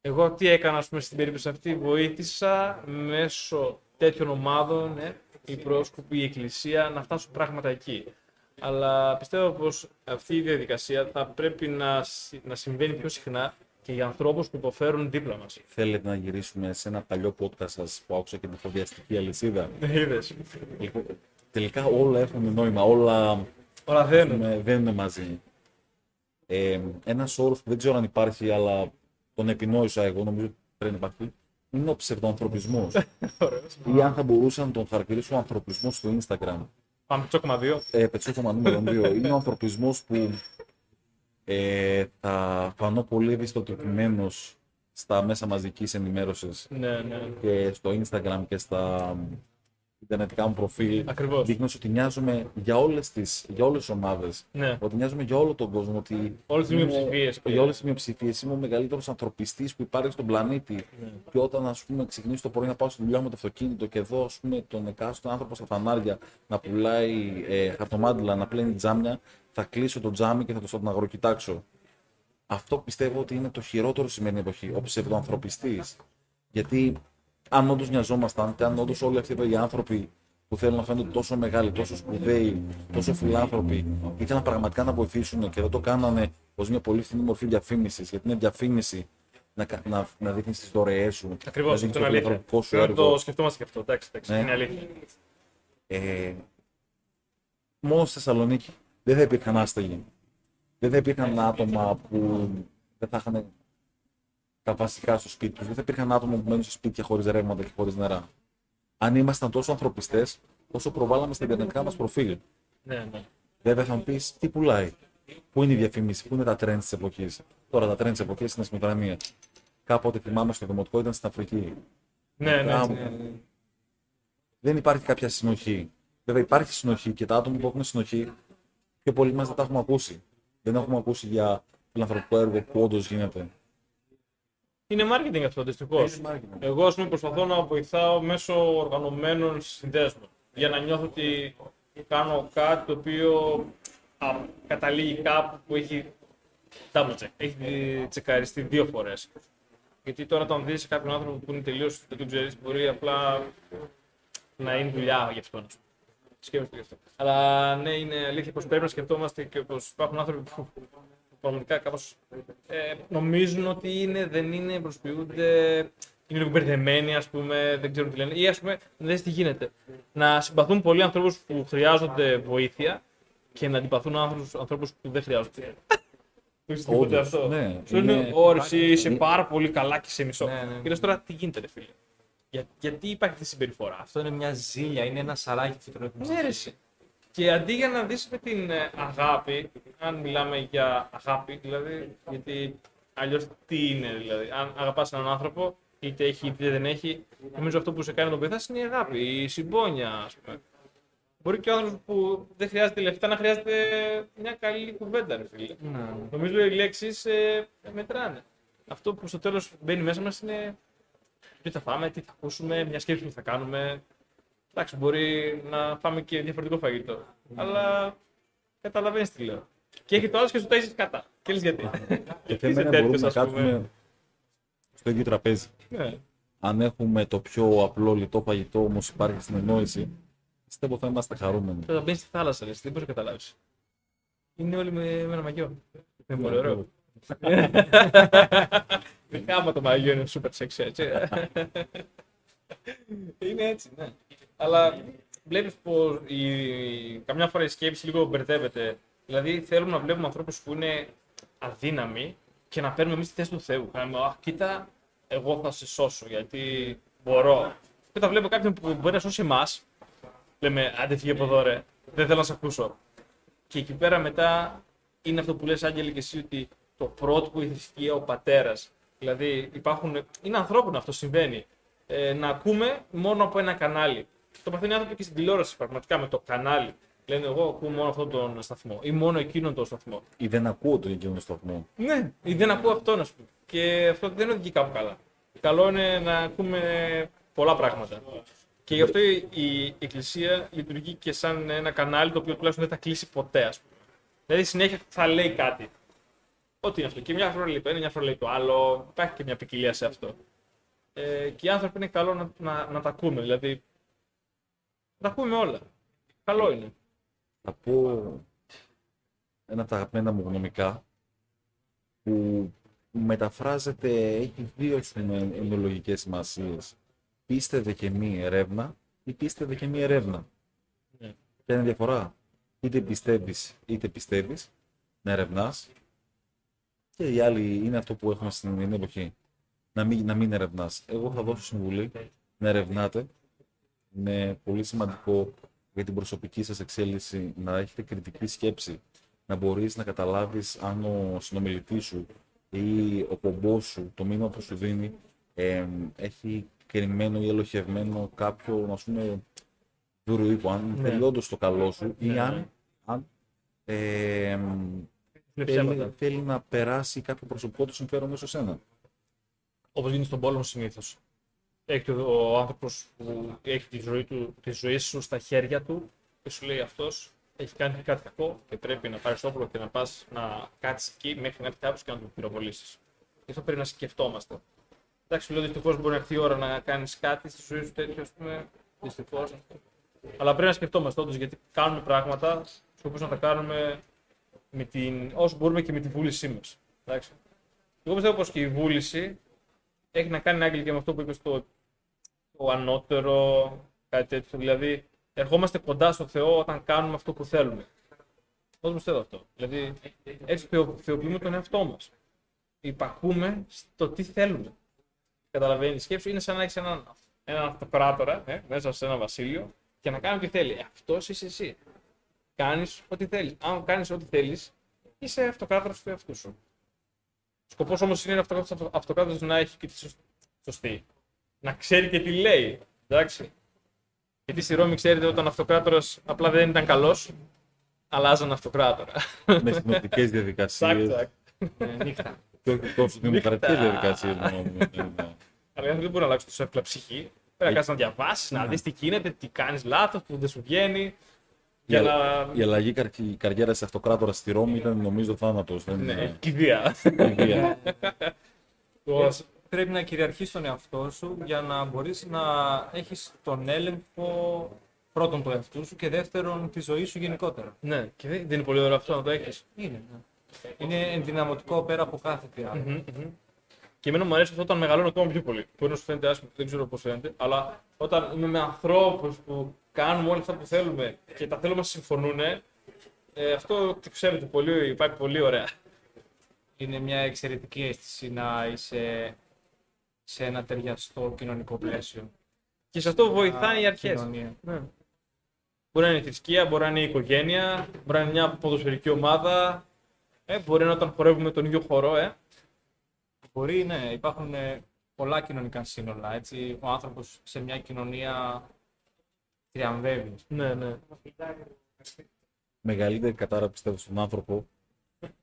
Εγώ τι έκανα, ας πούμε, στην περίπτωση αυτή, βοήθησα μέσω τέτοιων ομάδων, ναι, η πρόσκοπη, η εκκλησία, να φτάσουν πράγματα εκεί. Αλλά πιστεύω πως αυτή η διαδικασία θα πρέπει να, συ- να συμβαίνει πιο συχνά και για ανθρώπους που υποφέρουν δίπλα μας. Θέλετε να γυρίσουμε σε ένα παλιό podcast σας που άκουσα και την φοβιαστική αλυσίδα; Είδες. Λοιπόν, τελικά όλα έχουν νόημα, όλα Όλα δένουν. με- δένουν μαζί. Ε, ένας όρος που δεν ξέρω αν υπάρχει, αλλά τον επινόησα εγώ, νομίζω ότι πρέπει να υπάρχει, είναι ο ψευδοανθρωπισμός. Ή αν θα μπορούσα να τον χαρακτηρίσω ανθρωπισμός στο Instagram. Πάμε τσόκομα δύο. Ε, πετσόκομα νούμερο 2. Είναι ο ανθρωπισμός που ε, θα φανώ πολύ ευαισθητοποιημένος στα μέσα μαζικής ενημέρωσης Ναι, ναι. και στο Instagram και στα ιντερνετικά μου προφίλ. Ακριβώς. Δείχνω ότι νοιάζομαι για όλες τις, για όλες τις ομάδες. Ναι. Ότι νοιάζομαι για όλο τον κόσμο. Ότι Όλες τις είμαι- μειοψηφίες. Για όλες τις μειοψηφίες. Είμαι ο μεγαλύτερος ανθρωπιστής που υπάρχει στον πλανήτη. Ναι. Και όταν ας πούμε, ξεκινήσω το πρωί να πάω στη δουλειά με το αυτοκίνητο και εδώ ας πούμε, τον εκάστοτε άνθρωπο στα φανάρια να πουλάει ε, χαρτομάτιλα, να πλένει τζάμια, θα κλείσω το τζάμι και θα το στον αγροκοιτάξω. Αυτό πιστεύω ότι είναι το χειρότερο σημερινή εποχή, ο ψευδοανθρωπιστής. Γιατί αν όντως νοιαζόμασταν και αν όντως όλοι αυτοί οι άνθρωποι που θέλουν να φαίνονται τόσο μεγάλοι, τόσο σπουδαίοι, τόσο φιλάνθρωποι, ήθελαν πραγματικά να βοηθήσουν και δεν το κάνανε ως μια πολύ φθηνή μορφή διαφήμισης, γιατί είναι διαφήμιση να, κα- να, να δείχνεις τις δωρεές σου, Ακριβώς, να αυτό δείχνεις είναι το αλήθεια. φιλανθρωπικό σου Πρέπει να έργο. το σκεφτόμαστε και αυτό. Εντάξει, εντάξει. Ναι. Είναι αλήθεια. Ε, μόνο στη Θεσσαλονίκη δεν θα υπήρχαν άστεγοι. Δεν θα υπήρχαν άτομα που δεν θα είχαν τα βασικά στο σπίτι τους. Δεν θα υπήρχαν άτομα που μένουν σε σπίτια χωρίς ρεύματα και χωρίς νερά. Αν ήμασταν τόσο ανθρωπιστές, όσο προβάλαμε στα ιντερνετικά μας προφίλ. Ναι, ναι. Βέβαια θα μου πεις τι πουλάει; Πού είναι η διαφήμιση, πού είναι τα trends της εποχής; Τώρα τα trends της εποχής είναι στην Ουκρανία. Κάποτε θυμάμαι στο δημοτικό ήταν στην Αφρική. Ναι, ναι, Α, ναι, ναι. δεν υπάρχει κάποια συνοχή. Βέβαια υπάρχει συνοχή και τα άτομα που έχουν συνοχή πιο πολλοί μας δεν τα έχουμε ακούσει. Δεν έχουμε ακούσει για φιλανθρωπικό έργο που όντως γίνεται. Είναι marketing αυτό, δυστυχώς. Εγώ, ας πούμε, προσπαθώ να βοηθάω μέσω οργανωμένων συνδέσμων. Για να νιώθω ότι κάνω κάτι το οποίο α, καταλήγει κάπου που έχει double check. Έχει τσεκαριστεί δύο φορές. Γιατί τώρα, όταν δεις κάποιον άνθρωπο που είναι τελείως δεν τον ξέρεις, μπορεί απλά να είναι δουλειά γι' αυτό. Σκέφτομαι γι' αυτό. Αλλά ναι, είναι αλήθεια πως πρέπει να σκεφτόμαστε και πως υπάρχουν άνθρωποι που πραγματικά κάπως ε, νομίζουν ότι είναι, δεν είναι, προσποιούνται, είναι λίγο μπερδεμένοι, ας πούμε, δεν ξέρουν τι λένε. Ή ας πούμε, δεν τι γίνεται. Να συμπαθούν πολλοί ανθρώπους που χρειάζονται βοήθεια και να αντιπαθούν ανθρώπους που δεν χρειάζονται. Το έχεις δει ποτέ Όντως, αυτό. ναι, Σου λένε, είναι- «Ω, εσύ είσαι είναι- πάρα πολύ καλά και σε μισό. Ναι, ναι, ναι. Και λες τώρα, τι γίνεται, ρε φίλε; Για, γιατί υπάρχει αυτή η συμπεριφορά; Αυτό είναι μια ζήλια, είναι ένα σαράκι που τον Ναι, ρε, εσύ. Και αντί για να δεις με την ε, αγάπη, αν μιλάμε για αγάπη, δηλαδή, γιατί αλλιώς τι είναι, δηλαδή, αν αγαπάς έναν άνθρωπο, είτε έχει είτε δεν έχει, νομίζω αυτό που σε κάνει να τον βοηθάς είναι η αγάπη, η συμπόνια, ας πούμε. Μπορεί και ο άνθρωπος που δεν χρειάζεται λεφτά να χρειάζεται μια καλή κουβέντα, ρε φίλε. Ναι. Νομίζω οι λέξεις ε, μετράνε. Αυτό που στο τέλος μπαίνει μέσα μας είναι τι θα φάμε, τι θα ακούσουμε, μια σκέψη που θα κάνουμε. Εντάξει, μπορεί να φάμε και διαφορετικό φαγητό. Αλλά καταλαβαίνεις τι λέω. Και έχει το άλλο και σου ταΐζεις κατά. Και λες γιατί. Το είσαι θέμα είναι να μπορούμε τέτοιος, να ας πούμε. κάτσουμε στο ίδιο τραπέζι. Ναι. Αν έχουμε το πιο απλό λιτό φαγητό όμως υπάρχει συνεννόηση, πιστεύω θα είμαστε χαρούμενοι. Θα μπαίνει στη θάλασσα, λες, δεν μπορείς να καταλάβεις. Είναι όλοι με, με ένα μαγιό. Είναι πολύ ωραίο. Άμα το μαγιό είναι super sexy, έτσι. είναι έτσι, ναι. Αλλά βλέπεις πως η... καμιά φορά η σκέψη λίγο μπερδεύεται. Δηλαδή θέλουμε να βλέπουμε ανθρώπους που είναι αδύναμοι και να παίρνουμε εμείς τη θέση του Θεού. Να λέμε, Αχ, κοίτα, εγώ θα σε σώσω γιατί μπορώ. Και όταν βλέπω κάποιον που μπορεί να σώσει εμάς, λέμε, άντε φύγε από εδώ, ρε. Δεν θέλω να σε ακούσω. Και εκεί πέρα μετά είναι αυτό που λες Άγγελε και εσύ ότι το πρώτο που η θρησκεία ο πατέρας. Δηλαδή υπάρχουν, είναι ανθρώπινο αυτό συμβαίνει. Ε, να ακούμε μόνο από ένα κανάλι. Το παθαίνει άνθρωποι και στην τηλεόραση πραγματικά με το κανάλι. Λένε εγώ ακούω μόνο αυτόν τον σταθμό ή μόνο εκείνον τον σταθμό. Ή δεν ακούω τον εκείνο σταθμό. Ναι, ή δεν ακούω αυτόν, ας πούμε. Και αυτό δεν οδηγεί κάπου καλά. Καλό είναι να ακούμε πολλά πράγματα. Και γι' αυτό η, η Εκκλησία λειτουργεί και σαν ένα κανάλι το οποίο τουλάχιστον δεν θα κλείσει ποτέ, ας πούμε. Δηλαδή συνέχεια θα λέει κάτι. Ό,τι είναι αυτό. Και μια φορά λέει το ένα, μια φορά λέει το άλλο. Υπάρχει και μια ποικιλία σε αυτό. Ε, και οι άνθρωποι είναι καλό να, να, να τα ακούμε. Δηλαδή, να τα ακούμε όλα. Καλό είναι. Θα πω ένα από τα αγαπημένα μου γνωμικά που μεταφράζεται, έχει δύο ενολογικές σημασίες. Πίστευε και μη ερεύνα ή πίστευε και μη ερεύνα. Ναι. Ποια είναι η διαφορά; Είτε πιστεύεις είτε πιστεύεις, να ερευνάς και η άλλη είναι αυτό που έχουμε στην ελληνική εποχή. Να μην, να μην ερευνάς. Εγώ θα δώσω συμβουλή να ερευνάτε. Είναι πολύ σημαντικό για την προσωπική σας εξέλιξη να έχετε κριτική σκέψη. Να μπορείς να καταλάβεις αν ο συνομιλητής σου ή ο πομπός σου, το μήνυμα που σου δίνει, ε, έχει κρυμμένο ή ελοχευμένο κάποιο, να πούμε, δούρο ύπο, αν Ναι. θέλει όντως το καλό σου ή Ναι, αν, ναι. αν ε, Είναι θέλει, ψέματα. θέλει να περάσει κάποιο προσωπικό του συμφέρον μέσω σένα. Όπως γίνεται στον πόλεμο συνήθως. Έχει ο, ο άνθρωπος που έχει τη ζωή, του, τη ζωή σου στα χέρια του και σου λέει αυτός έχει κάνει κάτι κακό και πρέπει να πάρεις όπλο και να πας να κάτσεις εκεί μέχρι να έρθει κάποιος και να τον πυροβολήσεις. Γι' αυτό πρέπει να σκεφτόμαστε. Εντάξει, λέω δυστυχώς μπορεί να έρθει η ώρα να κάνεις κάτι στη ζωή σου τέτοιο, ας πούμε. Δυστυχώς. Αλλά πρέπει να σκεφτόμαστε όντως γιατί κάνουμε πράγματα σκοπό να τα κάνουμε με την, όσο μπορούμε και με τη βούλησή μας. Εγώ πιστεύω πως και η βούληση έχει να κάνει Άγγελ και με αυτό που είπες στο το ανώτερο, κάτι τέτοιο. Δηλαδή, ερχόμαστε κοντά στο Θεό όταν κάνουμε αυτό που θέλουμε. Πώς πιστεύω αυτό; Δηλαδή, έτσι θεω, θεοποιούμε τον εαυτό μας. Υπακούμε στο τι θέλουμε. Καταλαβαίνεις, η σκέψη είναι σαν να έχεις έναν, έναν αυτοκράτορα ε, μέσα σε ένα βασίλειο και να κάνει ό,τι θέλει. Αυτός είσαι εσύ. Κάνεις ό,τι θέλεις. Αν κάνεις ό,τι θέλεις, είσαι αυτοκράτορα του εαυτού σου. Σκοπός όμως είναι ο αυτοκράτορα να έχει και τη σωσ- σωστή. Να ξέρει και τι λέει. Εντάξει. Γιατί στη Ρώμη, ξέρετε, όταν ο αυτοκράτορας απλά δεν ήταν καλός, αλλάζαν αυτοκράτορα. με συνοπτικές Τσακ, διαδικασίε τσακ. Ε, νύχτα. και όχι τόσο δημοκρατικέ Νύχτα. διαδικασίες. Αλλά δεν μπορεί να αλλάξει τόσο εύκολα ψυχή. Πρέπει να κάτσει να διαβάσεις, να δεις τι γίνεται, τι κάνεις λάθος, που δεν σου βγαίνει. Για να. Η αλλαγή καρ- καριέρα σε αυτοκράτορα στη Ρώμη ήταν νομίζω θάνατος. Ναι, κηδεία. Ε, πρέπει να κυριαρχείς τον εαυτό σου για να μπορείς να έχεις τον έλεγχο πρώτον του εαυτού σου και δεύτερον τη ζωή σου γενικότερα. Ναι, και δεν δεν είναι πολύ ωραίο αυτό να το έχεις. Είναι, ναι. Είναι ενδυναμωτικό πέρα από κάθε τι άλλο. Και εμένα μου αρέσει αυτό όταν μεγαλώνω ακόμα πιο πολύ. Μπορεί να σου φαίνεται άσχημο, δεν ξέρω πώς φαίνεται, αλλά όταν είμαι με ανθρώπους που κάνουμε όλα αυτά που θέλουμε και τα θέλουμε να συμφωνούν, ε, αυτό το ξέρετε πολύ, υπάρχει πολύ ωραία. Είναι μια εξαιρετική αίσθηση να είσαι σε ένα ταιριαστό κοινωνικό πλαίσιο. Και σε αυτό βοηθάνε οι Μια αρχές. κοινωνία. Ναι. Μπορεί να είναι η θρησκεία, μπορεί να είναι η οικογένεια, μπορεί να είναι μια ποδοσφαιρική ομάδα. Ε, μπορεί να είναι όταν χορεύουμε τον ίδιο χορό, ε. Μπορεί, ναι, υπάρχουν ε, πολλά κοινωνικά σύνολα. Έτσι, ο άνθρωπος σε μια κοινωνία τριαμβεύει. Ναι, ναι. Μεγαλύτερη κατάρα πιστεύω στον άνθρωπο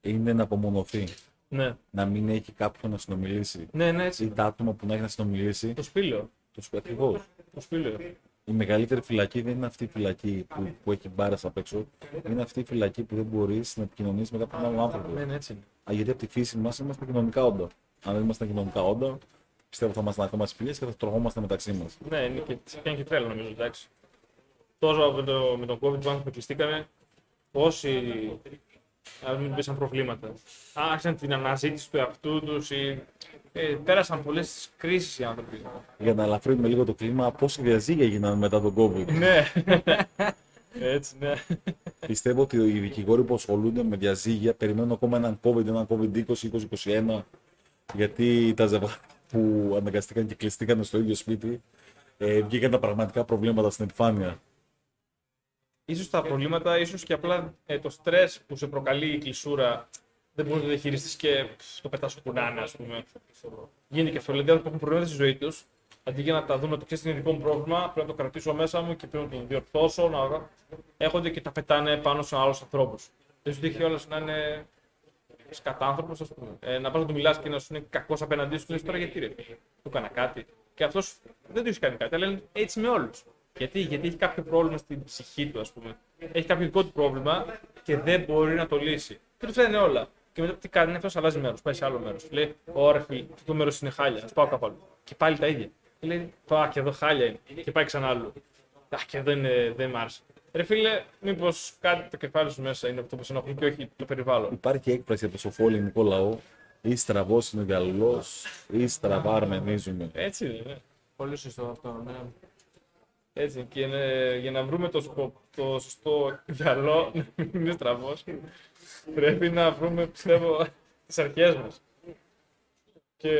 είναι να απομονωθεί. Ναι, Να μην έχει κάποιον να συνομιλήσει. ναι, ναι έτσι. Ή τα άτομα που να έχει να συνομιλήσει, Το σπήλαιο. του ακριβώς. Το σπήλαιο. Η μεγαλύτερη φυλακή δεν είναι αυτή η φυλακή που, που έχει μπάρα απ' έξω. Είναι αυτή η φυλακή που δεν μπορείς να επικοινωνήσει με κάποιον άλλον άνθρωπο. Ναι, ναι, έτσι είναι. Α, γιατί από τη φύση μας είμαστε κοινωνικά όντα. Αν δεν ήμασταν κοινωνικά όντα, πιστεύω θα ήμασταν ακόμα στι και θα τρογόμαστε μεταξύ μας. Ναι, είναι και, είναι και τρέλο νομίζω, εντάξει. Τόσο με, το, με τον COVID που άνθρωποι κλειστήκανε, όσοι αντιμετωπίσαν προβλήματα. Άρχισαν την αναζήτηση του εαυτού τους ή ε, πέρασαν πολλές κρίσεις οι άνθρωποι. Για να ελαφρύνουμε λίγο το κλίμα, πόσοι διαζύγια έγιναν μετά τον COVID; ναι. Έτσι, ναι. Πιστεύω ότι οι δικηγόροι που ασχολούνται με διαζύγια περιμένουν ακόμα έναν COVID, έναν COVID-20, 2021, γιατί τα ζευγάρια που αναγκαστήκαν και κλειστήκαν στο ίδιο σπίτι ε, βγήκαν τα πραγματικά προβλήματα στην επιφάνεια. Ίσως τα προβλήματα, ίσως και απλά ε, το στρες που σε προκαλεί η κλεισούρα δεν μπορείς να το διαχειριστείς και πφ, το πετάς όπου να είναι, ας πούμε. Γίνεται και αυτό. Δηλαδή, άνθρωποι που έχουν προβλήματα στη ζωή τους, Αντί για να τα δουν ότι ξέρεις είναι δικό μου πρόβλημα, πρέπει να το κρατήσω μέσα μου και πρέπει να το διορθώσω. Να... Έχονται και τα πετάνε πάνω σε άλλους ανθρώπους. Δεν σου τύχει όλος να είναι σκατάνθρωπο, ας πούμε. Ε, να πας να του μιλάς και να σου είναι κακός απέναντί σου, λες, τώρα γιατί ρε, του έκανα κάτι. Και αυτός δεν του έχει κάνει κάτι, αλλά είναι έτσι με όλους. Γιατί; Γιατί έχει κάποιο πρόβλημα στην ψυχή του, ας πούμε. Έχει κάποιο δικό του πρόβλημα και δεν μπορεί να το λύσει. Και τους φαίνεται όλα. Και μετά τι κάνει, αυτός αλλάζει μέρος, πάει σε άλλο μέρος. Λέει, Ωραία, φίλε, αυτό το μέρος είναι χάλια, ας πάω κάπου άλλο. Και πάλι τα ίδια. Και λέει, Πά, και εδώ χάλια είναι. Και πάει ξανά άλλο. Α, και εδώ είναι, δεν μ' άρεσε. Ρε φίλε, μήπως κάτι το κεφάλι σου μέσα είναι αυτό που σε ενοχλεί και όχι το περιβάλλον. Υπάρχει έκφραση από το σοφό ελληνικό λαό. Ή στραβό είναι ο διαλογό, ή στραβά αρμενίζουμε. Έτσι είναι. ναι. Πολύ σωστό αυτό. Ναι. Έτσι, και είναι- για να βρούμε το, σκο- το σωστό γυαλό, να μην είναι στραβός, πρέπει να βρούμε, πιστεύω, τις αρχές μας. Και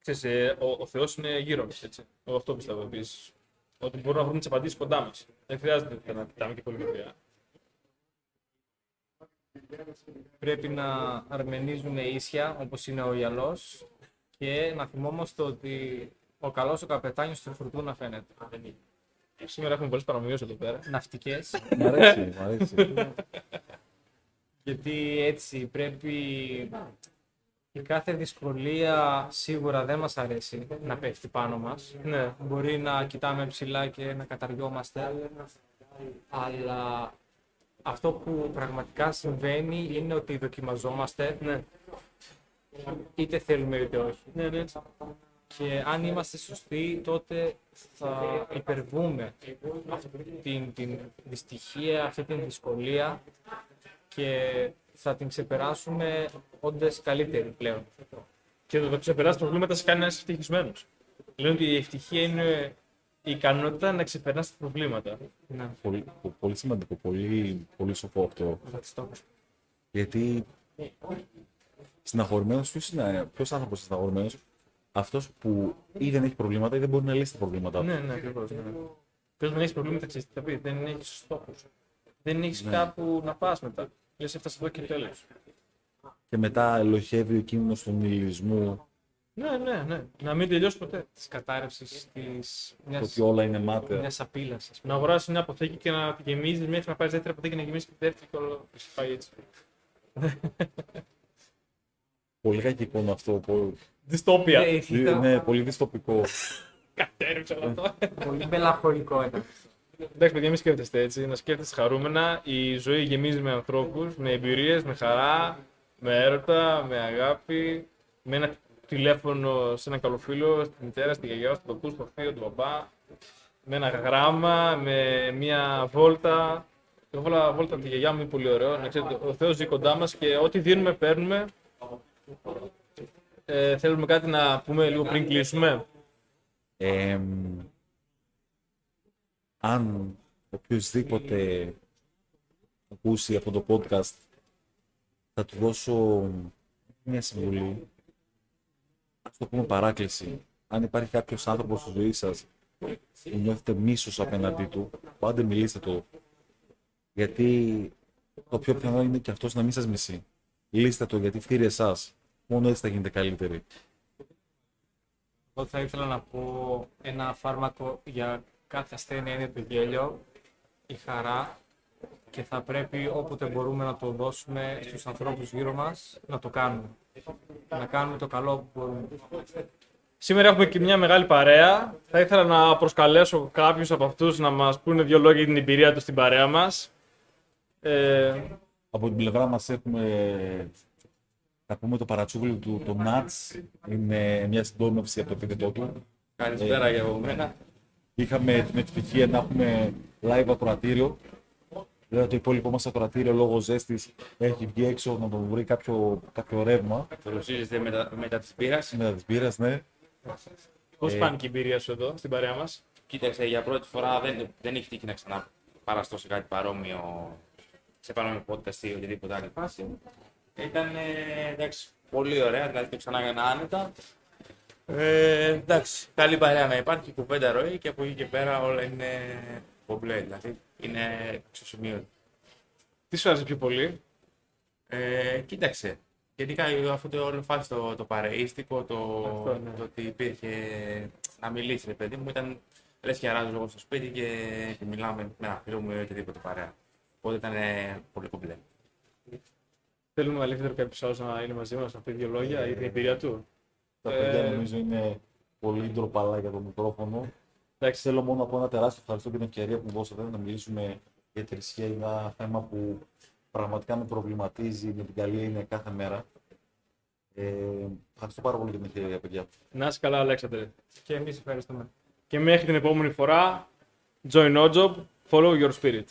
ξέρεις, ε, ο, ο Θεός είναι γύρω μας. Εγώ αυτό πιστεύω επίσης. Ότι μπορούμε να βρούμε τις απαντήσεις κοντά μας. Δεν χρειάζεται να κοιτάμε και πολύ μακριά. Πρέπει να αρμενίζουμε ίσια όπως είναι ο Ιαλός και να θυμόμαστε ότι ο καλός ο καπετάνιος του φουρτούνα φαίνεται. Σήμερα έχουμε πολλές παραμοιώσει εδώ πέρα. Ναυτικές, Μ' αρέσει, μ' αρέσει. γιατί έτσι πρέπει η κάθε δυσκολία σίγουρα δεν μας αρέσει να πέφτει πάνω μας. Ναι, Μπορεί να κοιτάμε ψηλά και να καταργιόμαστε, αλλά αυτό που πραγματικά συμβαίνει είναι ότι δοκιμαζόμαστε, ναι, είτε θέλουμε είτε όχι. ναι, ναι. Και αν είμαστε σωστοί, τότε θα υπερβούμε αυτή την, την δυστυχία, αυτή την δυσκολία και θα την ξεπεράσουμε όντας καλύτεροι πλέον. Και το να ξεπεράσει προβλήματα σε κάνει να είσαι ευτυχισμένος. Λένε ότι η ευτυχία είναι η ικανότητα να ξεπεράσει τα προβλήματα. Ναι, πολύ, πολύ σημαντικό, πολύ, πολύ σοφό αυτό. στόχος. Γιατί συναχωρημένο, ποιος είναι, ποιος άνθρωπος είναι συναχωρημένο, αυτός που ή δεν έχει προβλήματα ή δεν μπορεί να λύσει τα προβλήματά του. Ναι, ναι, ακριβώς. Ναι. Ποιος δεν έχει προβλήματα, ξέρεις τι θα πει. Δεν έχει στόχους. Δεν έχεις Ναι. κάπου να πας μετά. Λες, έφτασε εδώ και τέλος. Και μετά ελοχεύει ο κίνδυνος του νihilισμού, Ναι, ναι, ναι. Να μην τελειώσει ποτέ. Της κατάρρευσης της το μιας, ότι όλα είναι μάταια. μιας απειλής. ας πούμε. Να αγοράσεις μια αποθήκη και να τη γεμίζεις μέχρι να πάρεις δεύτερη αποθήκη και να γεμίσεις και τη δεύτερη και όλο. Και σε πάει έτσι. Πολύ κακικό είναι αυτό. Πολύ, Δυστόπια. Ε, ήταν ναι, πολύ δυστοπικό. Κατέρευσε όλο αυτό. πολύ μελαγχολικό ήταν. Εντάξει, παιδιά, μην σκέφτεστε έτσι. Να σκέφτεστε χαρούμενα. Η ζωή γεμίζει με ανθρώπους, με εμπειρίες, με χαρά, με έρωτα, με αγάπη, με ένα τηλέφωνο σε ένα καλό φίλο, στη μητέρα, στη γιαγιά, στον παππού, στο θείο, τον παπά, με ένα γράμμα, με μια βόλτα. Εγώ βάλα βόλτα από τη γιαγιά μου, είναι πολύ ωραίο. Να ξέρετε, ο Θεός ζει κοντά μας και ό,τι δίνουμε, παίρνουμε. Ε, θέλουμε κάτι να πούμε λίγο πριν κλείσουμε. Εμ, αν οποιοδήποτε ακούσει αυτό το podcast θα του δώσω μια συμβουλή. Ας το πούμε παράκληση. Αν υπάρχει κάποιος άνθρωπος στη ζωή σας που νιώθετε μίσος απέναντί του πάντε μιλήστε το. Γιατί το πιο πιθανό είναι και αυτός να μην σας μισεί. Λύστε το γιατί φτύρει εσάς μόνο έτσι θα γίνετε καλύτεροι Εγώ θα ήθελα να πω ένα φάρμακο για κάθε ασθένεια είναι το γέλιο, η χαρά και θα πρέπει όποτε μπορούμε να το δώσουμε στους ανθρώπους γύρω μας να το κάνουμε. Να κάνουμε το καλό που μπορούμε. Σήμερα έχουμε και μια μεγάλη παρέα. Θα ήθελα να προσκαλέσω κάποιους από αυτούς να μας πούνε δύο λόγια για την εμπειρία τους στην παρέα μας. Ε, Από την πλευρά μας έχουμε, θα πούμε το παρατσούκλι του, το Νατς, είναι μια συντόμευση από το επίθετό του. Καλησπέρα για από μένα. Είχαμε την ευτυχία να έχουμε live ακροατήριο. Δηλαδή το υπόλοιπο μας ακροατήριο λόγω ζέστης έχει βγει έξω να τον βρει κάποιο, κάποιο ρεύμα. Παρουσίαζεται μετά, μετά της πείρα. Με τις μπύρες, ναι. πώς Ε. φάνηκε η εμπειρία σου εδώ, στην παρέα μας; Κοίταξε, για πρώτη φορά δεν, δεν έχει τύχει να ξαναπαραστώ σε κάτι παρόμοιο, σε παρόμοιο podcast ή οτιδήποτε άλλη φάση. Ήταν ε, εντάξει, πολύ ωραία, δηλαδή το ξανά έκανα άνετα. Ε, εντάξει, καλή παρέα να υπάρχει, κουβέντα ροή και από εκεί και πέρα όλα είναι κομπλέ, δηλαδή είναι εξωσημείωτη. Τι σου άρεσε πιο πολύ; Ε, κοίταξε, Γενικά αυτό το όλο φάση το, το παρεΐστικο, το, Αυτό, ναι. το ότι υπήρχε να μιλήσεις, ρε παιδί μου, ήταν λες και αράζω εγώ στο σπίτι και, και μιλάμε με ένα φίλο μου ή οτιδήποτε παρέα. Οπότε ήταν ε, πολύ κομπλέ. Θέλουμε ο Αλέξανδρο Καπισάος να είναι μαζί μας να πει δύο λόγια για την εμπειρία του. Τα Ε, παιδιά νομίζω είναι πολύ ντροπαλά για το μικρόφωνο. Εντάξει, Θέλω μόνο να πω ένα τεράστιο ευχαριστώ για την ευκαιρία που μου δώσατε να μιλήσουμε για τη θρησκεία. Είναι ένα θέμα που πραγματικά με προβληματίζει με την καλή έννοια κάθε μέρα. Ε, ευχαριστώ πάρα πολύ για την ευκαιρία, παιδιά. να είσαι καλά, Αλέξανδρε. Και εμείς ευχαριστούμε. Και μέχρι την επόμενη φορά, join no job, follow your spirit.